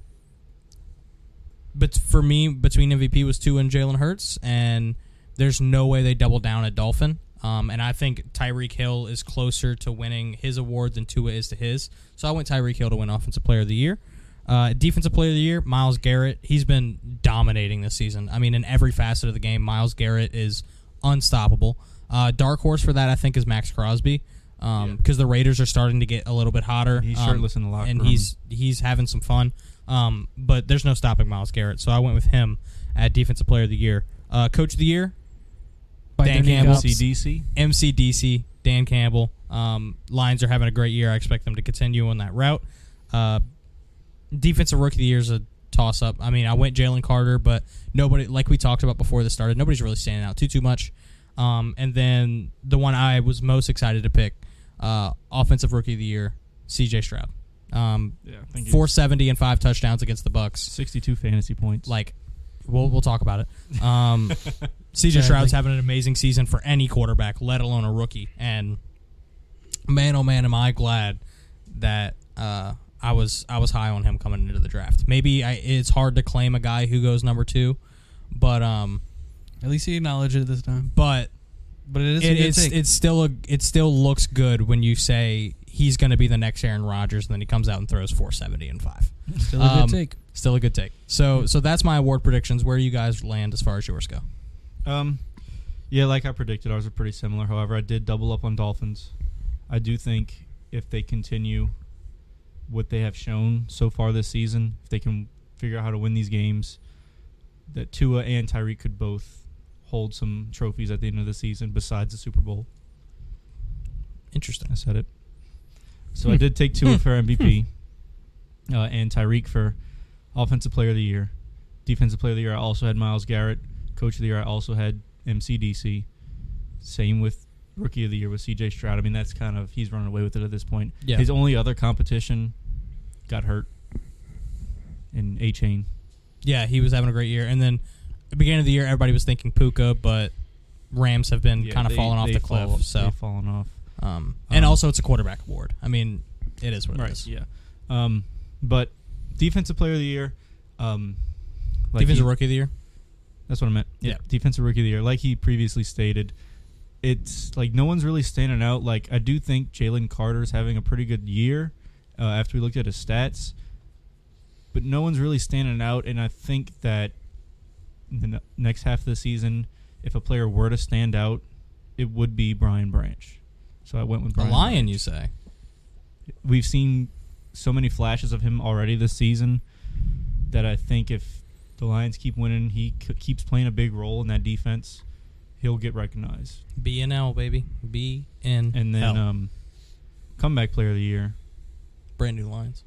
but for me, between MVP was two and Jalen Hurts, and there's no way they double down at Dolphin. Um, and I think Tyreek Hill is closer to winning his award than Tua is to his. So I went Tyreek Hill to win Offensive Player of the Year. Uh, defensive Player of the Year, Myles Garrett. He's been dominating this season. I mean, in every facet of the game, Myles Garrett is unstoppable. Uh, dark horse for that, I think, is Maxx Crosby because Yeah. the Raiders are starting to get a little bit hotter. He's Um, shirtless in the locker and room. he's he's having some fun. Um, but there's no stopping Myles Garrett, so I went with him at Defensive Player of the Year. Uh, Coach of the Year, By Dan Campbell. Cops. CDC. MCDC, Dan Campbell. Um, Lions are having a great year. I expect them to continue on that route. Uh, defensive Rookie of the Year is a toss up. I mean, I went Jalen Carter, but nobody, like we talked about before this started, nobody's really standing out too too much. Um, and then the one I was most excited to pick, uh, Offensive Rookie of the Year, C.J. Stroud. Um, Yeah, I think 470 and five touchdowns against the Bucs. 62 fantasy points. Like, we'll we'll talk about it. Um, <laughs> CJ Sadly. Stroud's having an amazing season for any quarterback, let alone a rookie. And man, oh man, am I glad that uh, I was I was high on him coming into the draft. Maybe I, it's hard to claim a guy who goes number two, but um, At least he acknowledged it this time. but But it is it, a good it's take. it's still a it still looks good when you say he's going to be the next Aaron Rodgers, and then he comes out and throws 470 and five. Still a good um, take. Still a good take. So so that's my award predictions. Where you guys land as far as yours go? Um, yeah, like I predicted, ours are pretty similar. However, I did double up on Dolphins. I do think if they continue what they have shown so far this season, if they can figure out how to win these games, that Tua and Tyreek could both hold some trophies at the end of the season besides the Super Bowl. Interesting. I said it. So Hmm. I did take Tua Hmm. for MVP uh, and Tyreek for Offensive Player of the Year. Defensive Player of the Year, I also had Myles Garrett. Coach of the Year, I also had MCDC. Same with Rookie of the Year with CJ Stroud. I mean, that's kind of, he's running away with it at this point. Yeah. His only other competition got hurt in A Chain. Yeah, he was having a great year. And then at the beginning of the year, everybody was thinking Puka, but Rams have been kind of falling off the cliff. so, They've fallen off. Um, and Um, also it's a quarterback award. I mean, it is what it is. Yeah. Um, but Defensive Player of the Year, um, like Defensive he- rookie of the year. That's what I meant. Yeah. Defensive rookie of the year. Like he previously stated, it's like no one's really standing out. Like I do think Jalen Carter's having a pretty good year uh, after we looked at his stats, but no one's really standing out. And I think that in the ne- next half of the season, if a player were to stand out, it would be Brian Branch. So I went with A Brian. lion, Branch. you say? We've seen so many flashes of him already this season that I think if the Lions keep winning, he c- keeps playing a big role in that defense. He'll get recognized. B and L, baby. B N And then um, comeback player of the year. brand new Lions.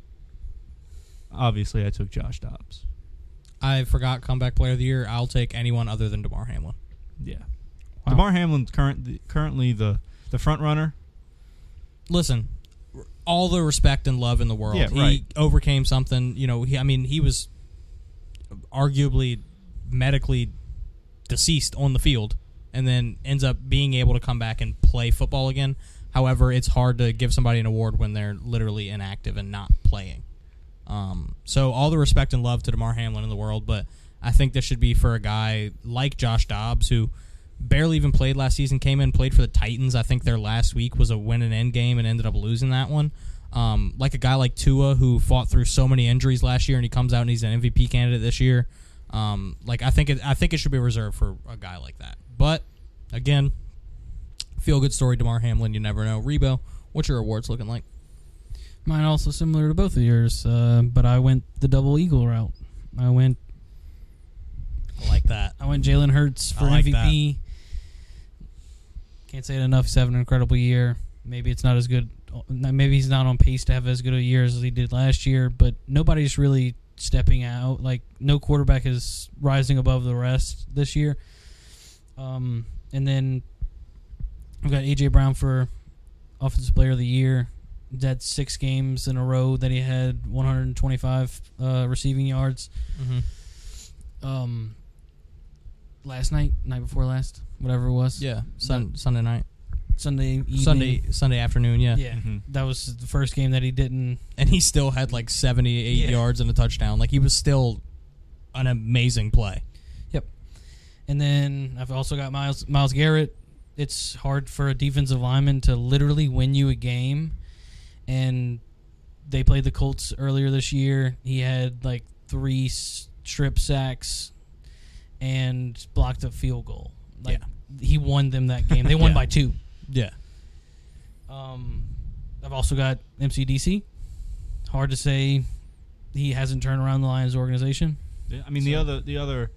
Obviously, I took Josh Dobbs. I forgot comeback player of the year. I'll take anyone other than Damar Hamlin. Yeah, Wow. Damar Hamlin's current currently the the front runner. Listen, all the respect and love in the world. Yeah, he overcame something. You know, he, I mean, he was arguably medically deceased on the field, and then ends up being able to come back and play football again. However, it's hard to give somebody an award when they're literally inactive and not playing. Um, so all the respect and love to Damar Hamlin in the world, but I think this should be for a guy like Josh Dobbs who barely even played last season. Came in, played for the Titans. I think their last week was a win and end game and ended up losing that one. Um, like a guy like Tua who fought through so many injuries last year and he comes out and he's an MVP candidate this year. Um, like I think it, I think it should be reserved for a guy like that. But again, feel good story, Damar Hamlin. You never know. Rebo, what's your awards looking like? Mine also similar to both of yours, uh, but I went the double eagle route. I went I like that. I went Jalen Hurts for I like MVP. Can't say it enough. He's having an incredible year. Maybe it's not as good. Maybe he's not on pace to have as good a year as he did last year. But nobody's really stepping out. Like no quarterback is rising above the rest this year. Um, and then I've got AJ Brown for offensive player of the year. Had six games in a row that he had 125 uh, receiving yards Mm-hmm. um last night, night before last, whatever it was. Yeah, sun, Sunday night, Sunday evening. Sunday Sunday afternoon. Yeah. Yeah. Mhm. That was the first game that he didn't and he still had like 78 Yeah. yards and a touchdown. Like he was still an amazing play. Yep. And then I've also got Miles Myles Garrett. It's hard for a defensive lineman to literally win you a game and they played the Colts earlier this year. He had like three strip sacks and blocked a field goal. Like he won them that game. They won <laughs> Yeah. by 2. Yeah. Um, I've also got MCDC. Hard to say he hasn't turned around the Lions organization. Yeah, I mean the other the other,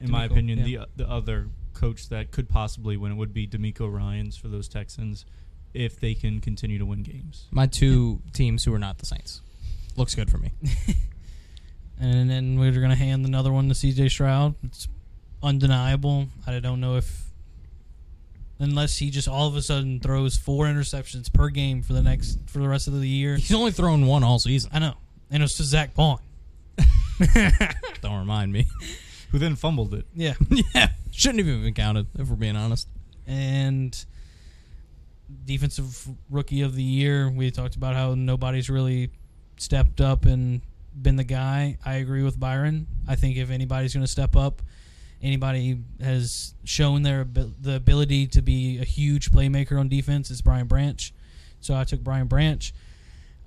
in my opinion, yeah. the the other coach that could possibly win it would be DeMeco Ryans for those Texans, if they can continue to win games. My two teams who are not the Saints. Looks good for me. <laughs> And then we're going to hand another one to CJ Stroud. It's undeniable. I don't know if, unless he just all of a sudden throws four interceptions per game for the next for the rest of the year. He's only thrown one all season. I know, and it's to Zack Baun. <laughs> Don't remind me. <laughs> Who then fumbled it? Yeah, <laughs> yeah. Shouldn't have even been counted, if we're being honest. and defensive rookie of the year. We talked about how nobody's really stepped up and been the guy. I agree with Byron. I think if anybody's going to step up, anybody has shown their the ability to be a huge playmaker on defense is Brian Branch. So I took Brian Branch.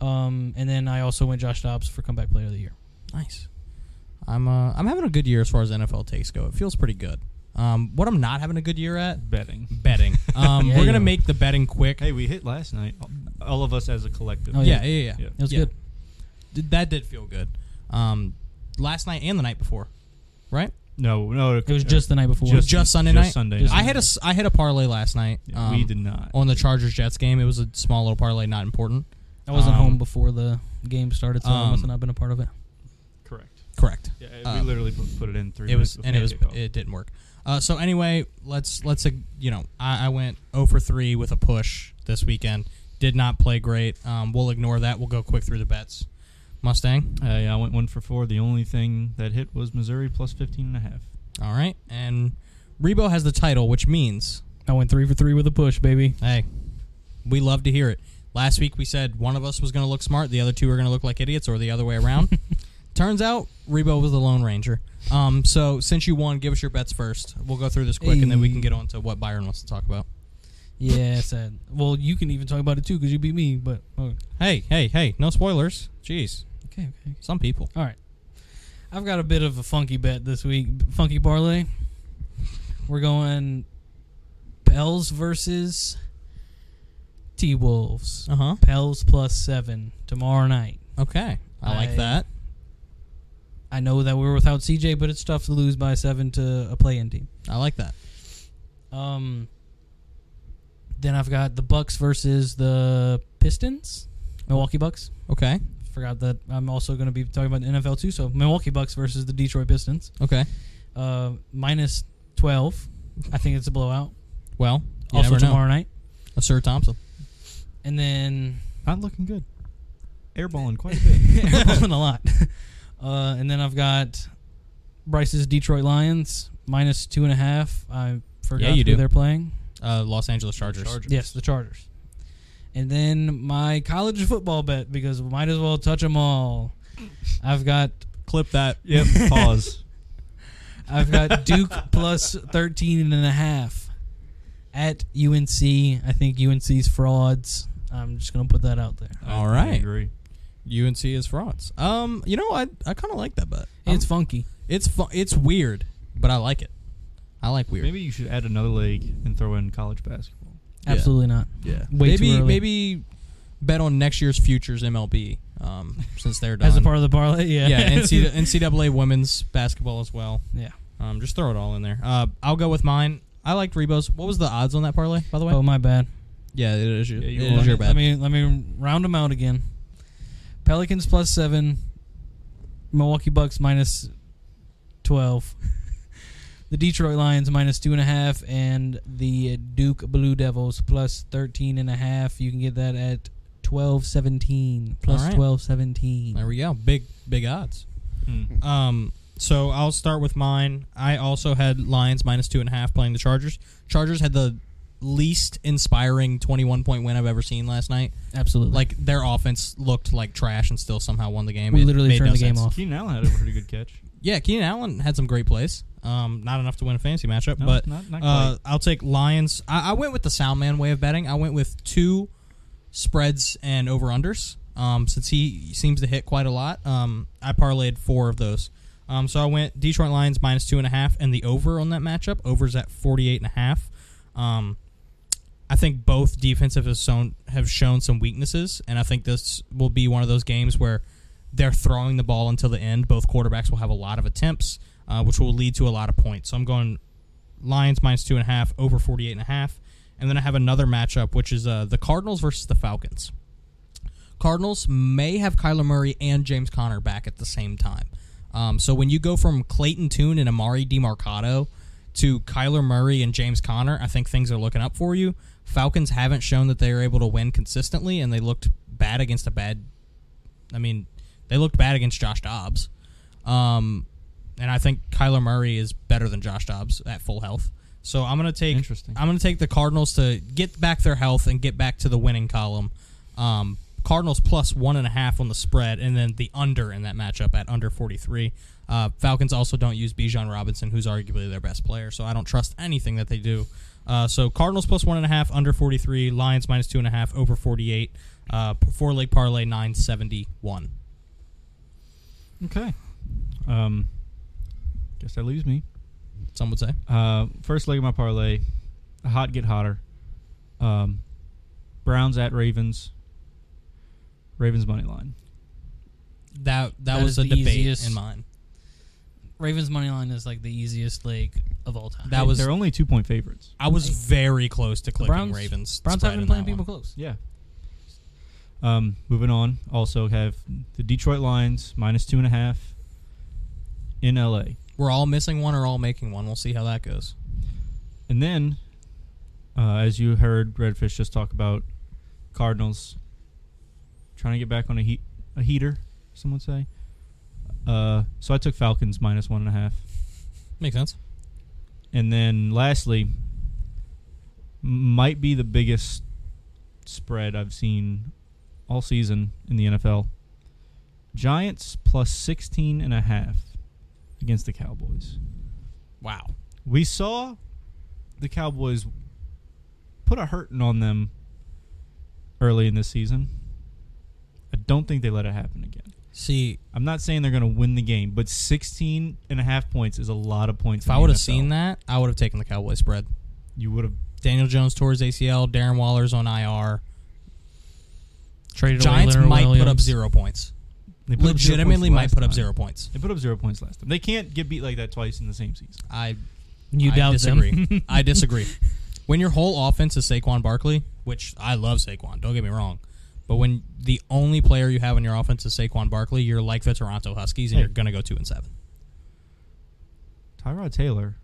Um, and then I also went Josh Dobbs for comeback player of the year. Nice. I'm uh, I'm having a good year as far as NFL takes go. It feels pretty good. Um, what I'm not having a good year at Betting. betting. <laughs> Um, Yeah, we're gonna are. make the betting quick. Hey, we hit last night. All of us as a collective. Oh, yeah, yeah, yeah. Yeah. It was Yeah. good. Did- That did feel good. Um, last night and the night before, right? No, no. It was just the night before. Just- just Sunday night? Sunday. Just I night. had a s- I had a parlay last night. Um, we did not. on the Chargers Jets game. It was a small little parlay, not important. I wasn't um, home before the game started, so I um, must have not been a part of it. Correct. Correct. Yeah, Um, we literally put, put it in three. It was and it was it didn't work. Uh, so anyway, let's let's uh, you know I, I went 0 for three with a push this weekend. Did not play great. Um, we'll ignore that. We'll go quick through the bets. Mustang. Uh, yeah, I went one for four. The only thing that hit was Missouri plus 15 and a half. All right, and Rebo has the title, which means I went three for three with a push, baby. hey, we love to hear it. Last week we said one of us was going to look smart, the other two were going to look like idiots, or the other way around. <laughs> Turns out Rebo was the Lone Ranger. Um, so since you won, give us your bets first. We'll go through this quick, and then we can get on to what Byron wants to talk about. Yeah, sad. Well, you can even talk about it too because you beat me. But oh, Hey, hey, hey! No spoilers. Jeez, okay, okay. some people. All right. I've got a bit of a funky bet this week. Funky parlay. We're going Pels versus T Wolves. Uh huh. Pels plus seven tomorrow night. Okay. I like that. I know that we're without CJ, but it's tough to lose by seven to a play-in team. I like that. Um, then I've got the Bucks versus the Pistons, Milwaukee Bucks. Okay. Forgot that I'm also going to be talking about the NFL too. So Milwaukee Bucks versus the Detroit Pistons. Okay. Uh, minus twelve. I think it's a blowout. Well, you also never know. tomorrow night. Sir Thompson. And then Not looking good. Airballing quite a <laughs> bit. airballing a lot. <laughs> Uh, and then I've got Bryce's Detroit Lions minus two and a half. I forgot Yeah, you who do. they're playing. Uh, Los Angeles Chargers. Chargers. Yes, the Chargers. And then my college football bet because we might as well touch them all. I've got Clip that. <laughs> Yep. Pause. I've got Duke plus 13 and a half at UNC. I think UNC's frauds. I'm just going to put that out there. All I right. agree. UNC is frauds. Um, you know, I I kind of like that bet. It's Um, funky. it's fu- it's weird, but I like it. I like weird. Maybe you should add another leg and throw in college basketball. Yeah. Absolutely not. Yeah. Way maybe too early. maybe bet on next year's futures MLB. Um, since they're done. <laughs> As a part of the parlay, yeah. yeah, <laughs> NCAA, NCAA women's basketball as well. yeah. Um, just throw it all in there. Uh, I'll go with mine. I liked Rebo's. What was the odds on that parlay, by the way? Oh, my bad. yeah, it is your, Yeah, you it won. is your let me let me round them out again. Pelicans plus seven. Milwaukee Bucks minus twelve. The Detroit Lions minus two and a half, and the Duke Blue Devils plus thirteen and a half. You can get that at twelve seventeen plus All right. twelve seventeen. there we go. Big big odds. Hmm. Um, so I'll start with mine. I also had Lions minus two and a half playing the Chargers. Chargers had the least inspiring 21 point win I've ever seen last night. Absolutely. Like their offense looked like trash and still somehow won the game. We It literally turned no the game sense. off. Keenan Allen had a pretty good catch. Yeah, Keenan Allen had some great plays. Um, not enough to win a fantasy matchup, No, but not, not uh. I'll take Lions. I, I went with the Soundman way of betting. I went with two spreads and over unders. Um, since he seems to hit quite a lot, um, I parlayed four of those. Um, so I went Detroit Lions minus two and a half, and the over on that matchup. Over's at forty eight and a half. Um, I think both defensive have shown have shown some weaknesses, and I think this will be one of those games where they're throwing the ball until the end. Both quarterbacks will have a lot of attempts, uh, which will lead to a lot of points. So I'm going Lions minus two and a half, over 48 and a half. And then I have another matchup, which is uh, the Cardinals versus the Falcons. Cardinals may have Kyler Murray and James Conner back at the same time. Um, so when you go from Clayton Tune and Emari Demercado to Kyler Murray and James Conner, I think things are looking up for you. Falcons haven't shown that they are able to win consistently, and they looked bad against a bad. I mean, they looked bad against Josh Dobbs. Um, and I think Kyler Murray is better than Josh Dobbs at full health. So I'm gonna take Interesting. I'm gonna take the Cardinals to get back their health and get back to the winning column. Um, Cardinals plus one and a half on the spread, and then the under in that matchup at under 43. Uh, Falcons also don't use Bijan Robinson, who's arguably their best player, so I don't trust anything that they do. Uh, so Cardinals plus one and a half, under 43. Lions minus two and a half, over 48. Uh, four leg parlay 971. Okay. Um, guess that leaves me. Some would say. Uh, first leg of my parlay, hot get hotter. Um, Browns at Ravens. Ravens money line. That that, That was the, debate easiest- in mine. Ravens money line is like the easiest leg of all time. That was they're only two point favorites. I was very close to clicking Browns- Ravens. Browns spread have been playing people close. Yeah. Um, moving on. Also have the Detroit Lions minus two and a half in LA. We're all missing one or all making one. We'll see how that goes. And then, uh, as you heard Redfish just talk about, Cardinals trying to get back on a heat a heater. Some would say. Uh, so I took Falcons minus one and a half, Makes sense. and then lastly, might be the biggest spread I've seen all season in the NFL. Giants plus 16 and a half against the Cowboys. Wow. We saw the Cowboys put a hurting on them early in this season. I don't think they let it happen again. See, I'm not saying they're going to win the game, but 16 and a half points is a lot of points. if I would have seen that, I would have taken the Cowboys spread. you would have Daniel Jones his ACL. Darren Waller's on IR. Traded Giants away Leonard might put up zero points. They put up zero Legitimately points might last put up time. zero points. They put up zero points last time. They can't get beat like that twice in the same season. I You I doubt disagree. them. <laughs> I disagree. When your whole offense is Saquon Barkley, which I love Saquon, don't get me wrong, but when the only player you have in your offense is Saquon Barkley, you're like the Toronto Huskies, and Hey. you're gonna go two and seven. Tyrod Taylor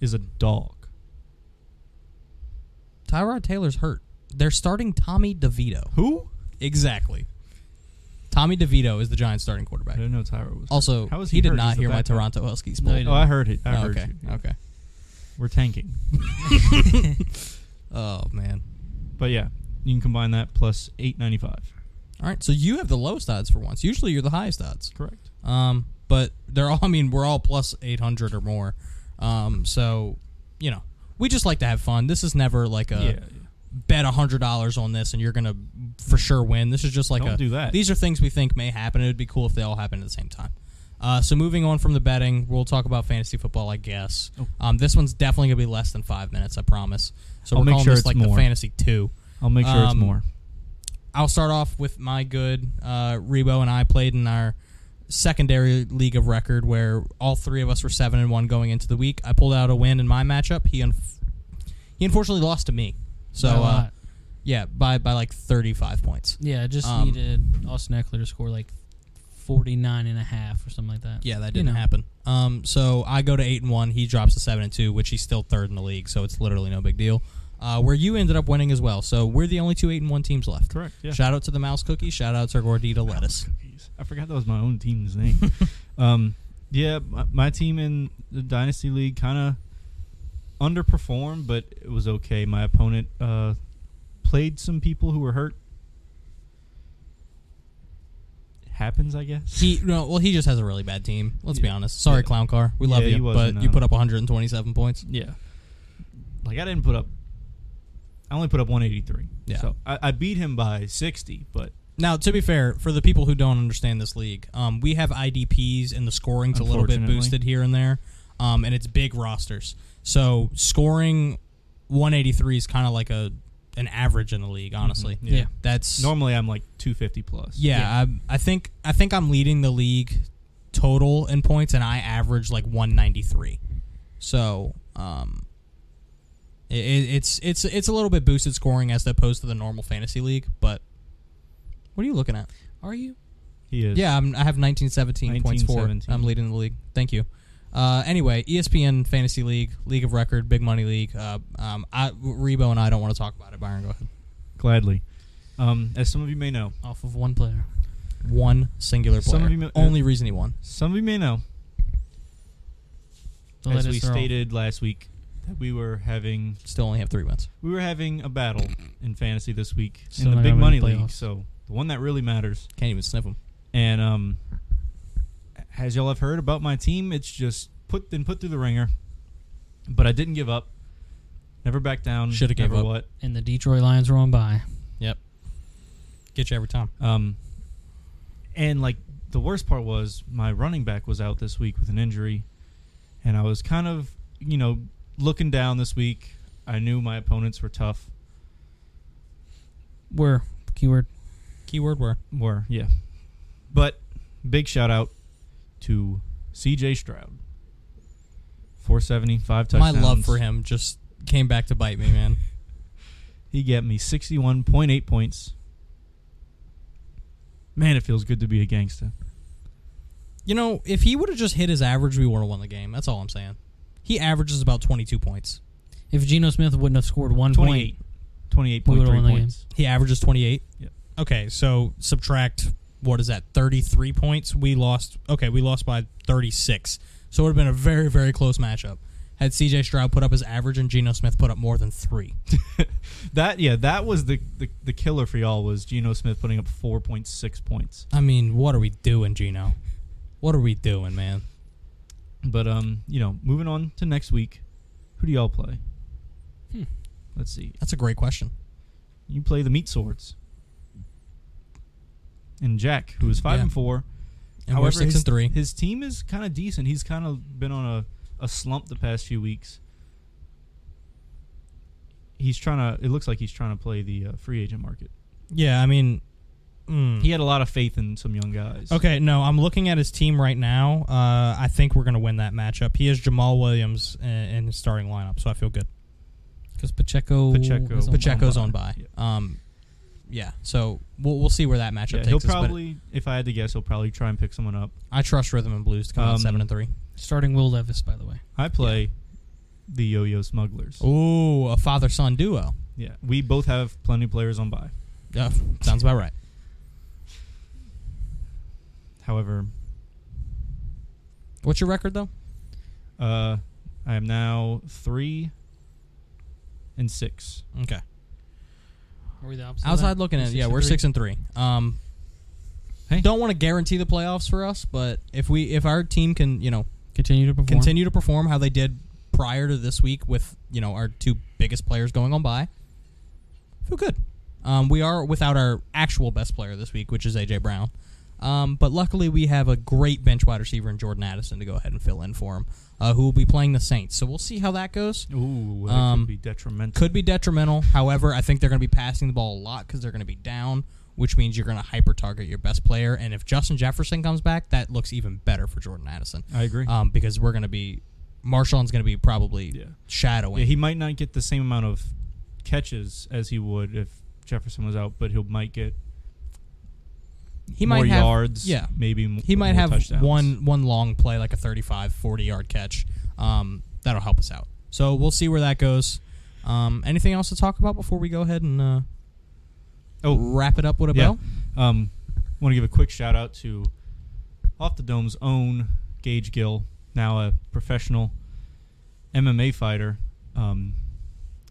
is a dog. Tyrod Taylor's hurt. They're starting Tommy DeVito. Who? Exactly. Tommy DeVito is the Giants' starting quarterback. I didn't know Tyrod was. Also, How is he, he did hurt? not He's hear my backup. Toronto Huskies. No, Oh, I heard it. I Oh, heard okay. you. Okay. We're tanking. <laughs> Oh man. But yeah, you can combine that plus eight ninety five. All right. So you have the lowest odds for once. Usually you're the highest odds. Correct. Um, but they're all. I mean, we're all plus eight hundred or more. Um, so you know, we just like to have fun. This is never like a yeah, yeah. Bet hundred dollars on this and you're gonna for sure win. This is just like Don't a do that. These are things we think may happen. It would be cool if they all happen at the same time. Uh, so moving on from the betting, we'll talk about fantasy football, I guess. Oh. Um, this one's definitely gonna be less than five minutes, I promise. So I'll we're make calling sure this it's like the fantasy two. I'll make sure it's Um, more. I'll start off with my good. Uh, Rebo and I played in our secondary league of record, where all three of us were seven and one going into the week. I pulled out a win in my matchup. He unf- he unfortunately lost to me. So By a uh, yeah, by by like thirty five points. yeah, just um, needed Austin Ekeler to score like 49 and a half or something like that. Yeah, that didn't know. happen. Um, so I go to eight and one. He drops to seven and two, which he's still third in the league. So it's literally no big deal. Uh, where you ended up winning as well. So we're the only two eight and one teams left. Correct. Yeah. Shout out to the mouse cookie. Shout out to Gordita lettuce. Cookies. I forgot that was my own team's name. <laughs> um, yeah, my, my team in the dynasty league kind of underperformed, but it was okay. My opponent uh, played some people who were hurt. Happens, I guess. He no, well, he just has a really bad team. Let's be honest. Sorry, Yeah. clown car. We love Yeah, you, but you uh, put up 127 points. Yeah. Like I didn't put up. I only put up 183. Yeah. So I, I beat him by 60, but Now, to be fair, for the people who don't understand this league, um, we have IDPs and the scoring's a little bit boosted here and there, um, and it's big rosters. So scoring 183 is kind of like a an average in the league. Honestly, Mhm, yeah. Yeah. that's normally I'm like 250 plus. Yeah, I, I think I think I'm leading the league total in points, and I average like 193. So, um, it, it's it's it's a little bit boosted scoring as opposed to the normal fantasy league. But what are you looking at? Are you? He is. Yeah, I'm, I have 1917 points for I'm leading the league. Thank you. Uh, anyway, ESPN Fantasy League, League of Record, Big Money League. Uh, um, I, Rebo and I don't want to talk about it. Byron, go ahead. Gladly. Um, as some of you may know, Off of one player. One singular player. Some player. of you may- Only reason he won. some of you may know, Don't as let we throw. stated last week, that we were having Still only have three wins. we were having a battle in fantasy this week Still in the not big gonna money the league. playoffs. So the one that really matters. Can't even sniff him. And um, as y'all have heard about my team, it's just put been put through the ringer. But I didn't give up. Never back down. Shoulda gave up. What? And the Detroit Lions were on by. Yep. Get you every time. Um, and like the worst part was my running back was out this week with an injury, and I was kind of you know looking down this week. I knew my opponents were tough. Were keyword. Keyword were. Were yeah, but big shout out to C.J. Stroud. Four seventy five My touchdowns. My love for him just came back to bite me, man. <laughs> He got me sixty one point eight points. Man, it feels good to be a gangster. You know, if he would have just hit his average, we would have won the game. That's all I'm saying. He averages about 22 points. If Geno Smith wouldn't have scored one 28. point, 28.3 We would've the game. points. He averages 28. Yep. Okay, so subtract what is that? 33 points. We lost. Okay, we lost by 36. So it would have been a very very close matchup. Had CJ Stroud put up his average and Geno Smith put up more than 3. <laughs> That yeah, that was the, the the killer for y'all was Geno Smith putting up four point six points. I mean, what are we doing, Geno? What are we doing, man? But um, you know, moving on to next week, who do y'all play? Hmm. Let's see. That's a great question. You play the Meat Swords, and Jack, who is five Yeah. and four. And we're 6 his, and 3. His team is kind of decent. He's kind of been on a, a slump the past few weeks. he's trying to. It looks like he's trying to play the uh, free agent market. Yeah, I mean, mm. He had a lot of faith in some young guys. Okay, no, I'm looking at his team right now. Uh, I think we're going to win that matchup. He has Jamal Williams in, in his starting lineup, so I feel good. Because Pacheco, Pacheco. is on Pacheco's bye. on by. Yeah. Um, yeah, so we'll we'll see where that matchup Yeah, takes he'll us. but probably, if I had to guess, he'll probably try and pick someone up. I trust Rhythm and Blues to come out Um, seven and three. starting Will Levis, by the way. I play the Yo-Yo Smugglers. Ooh, a father son duo. Yeah, we both have plenty of players on by. Yeah, sounds about right. However, What's your record though? uh, I am now three and six. Okay. Are we the opposite? Outside looking at it, yeah, we're six and three. Um, Hey. don't want to guarantee the playoffs for us, but if we if our team can you know Continue to perform. continue to perform how they did prior to this week with you know our two biggest players going on by, feel good. Um, we are without our actual best player this week, which is AJ Brown. Um, but luckily, we have a great bench wide receiver in Jordan Addison to go ahead and fill in for him, uh, who will be playing the Saints. So we'll see how that goes. Ooh, that Um, could be detrimental. Could be detrimental. However, I think they're going to be passing the ball a lot because they're going to be down, which means you're going to hyper target your best player. And if Justin Jefferson comes back, that looks even better for Jordan Addison I agree. um, because we're going to be Marshon's going to be probably Yeah. shadowing. yeah, he might not get the same amount of catches as he would if Jefferson was out, but he might get He more might have yards. yeah. maybe he might have touchdowns. one one long play like a 35 40 yard catch. Um, that'll help us out. So we'll see where that goes. Um, anything else to talk about before we go ahead and uh, Oh, wrap it up with a yeah. bell? Um, want to give a quick shout out to Off the Dome's own Gage Gill, now a professional MMA fighter. Um,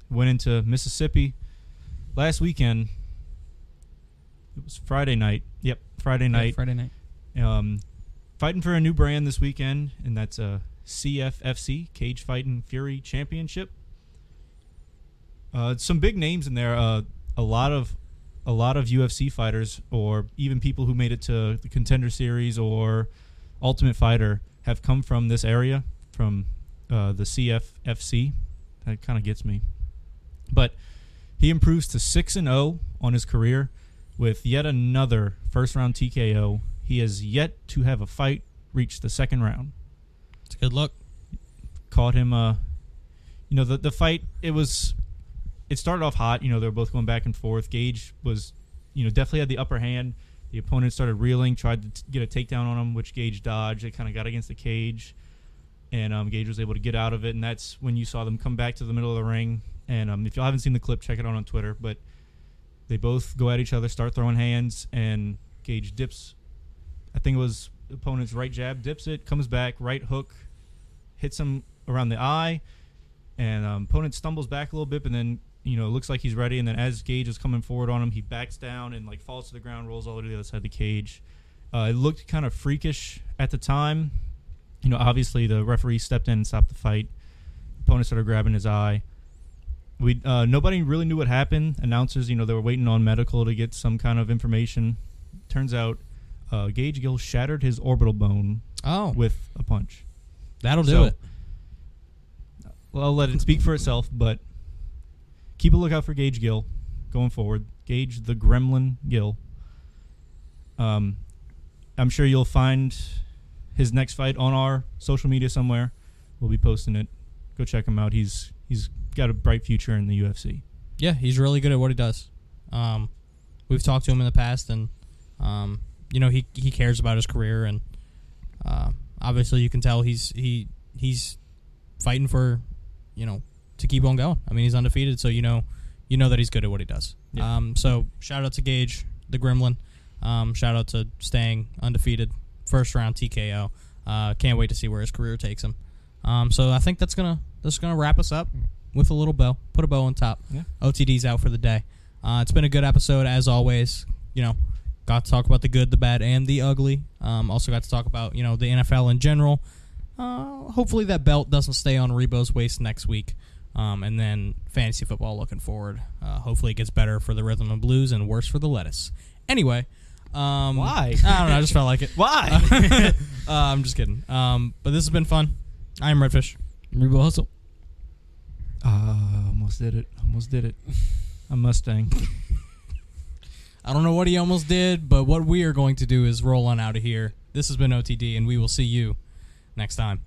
went into Mississippi last weekend. It was Friday night. Yep, Friday Yeah, night. Friday night. Um, fighting for a new brand this weekend, and that's a CFFC Cage Fighting Fury Championship. Uh, some big names in there. Uh, a lot of a lot of UFC fighters, or even people who made it to the Contender Series or Ultimate Fighter, have come from this area, from uh, the CFFC. That kind of gets me. But he improves to six and zero on his career with yet another first round TKO. He has yet to have a fight reach the second round. It's a good look. Caught him. Uh, you know the the fight. It was. It started off hot. You know they were both going back and forth. Gage was, you know, definitely had the upper hand. The opponent started reeling, tried to t- get a takedown on him, which Gage dodged. They kind of got against the cage, and um, Gage was able to get out of it. And that's when you saw them come back to the middle of the ring. And um, if y'all haven't seen the clip, check it out on Twitter. But they both go at each other, start throwing hands, and Gage dips. I think it was opponent's right jab, dips it, comes back, right hook, hits him around the eye, and um, opponent stumbles back a little bit, and then you know looks like he's ready. And then as Gage is coming forward on him, he backs down and like falls to the ground, rolls all the way to the other side of the cage. Uh, it looked kind of freakish at the time. You know, obviously the referee stepped in and stopped the fight. Opponent started grabbing his eye. We uh, nobody really knew what happened. Announcers, you know, they were waiting on medical to get some kind of information. Turns out, uh, Gage Gill shattered his orbital bone Oh, with a punch. that'll do So- it. Well, I'll let it speak for itself, but keep a lookout for Gage Gill going forward. Gage the Gremlin Gill. Um, I'm sure you'll find his next fight on our social media somewhere. We'll be posting it. Go check him out. He's he's got a bright future in the UFC. Yeah, he's really good at what he does. Um, we've talked to him in the past, and um, you know he he cares about his career, and uh, obviously you can tell he's he he's fighting for you know to keep on going. I mean he's undefeated, so you know you know that he's good at what he does. Yeah. Um, so shout out to Gage the Gremlin. Um, shout out to staying undefeated, first round TKO. Uh, can't wait to see where his career takes him. Um, so I think that's gonna that's gonna wrap us up with a little bow. Put a bow on top. Yeah. OTD's out for the day. Uh, it's been a good episode as always. You know, got to talk about the good, the bad, and the ugly. Um, also got to talk about you know the NFL in general. Uh, hopefully that belt doesn't stay on Rebo's waist next week. Um, and then fantasy football looking forward. Uh, hopefully it gets better for the rhythm and blues and worse for the lettuce. Anyway, um, Why? I don't know. I just felt like it. <laughs> Why? <laughs> uh, I'm just kidding. Um, but this has been fun. I am Redfish. Rebo Hustle. Almost Almost did it. Almost did it. A Mustang. <laughs> I don't know what he almost did, but what we are going to do is roll on out of here. This has been OTD, and we will see you next time.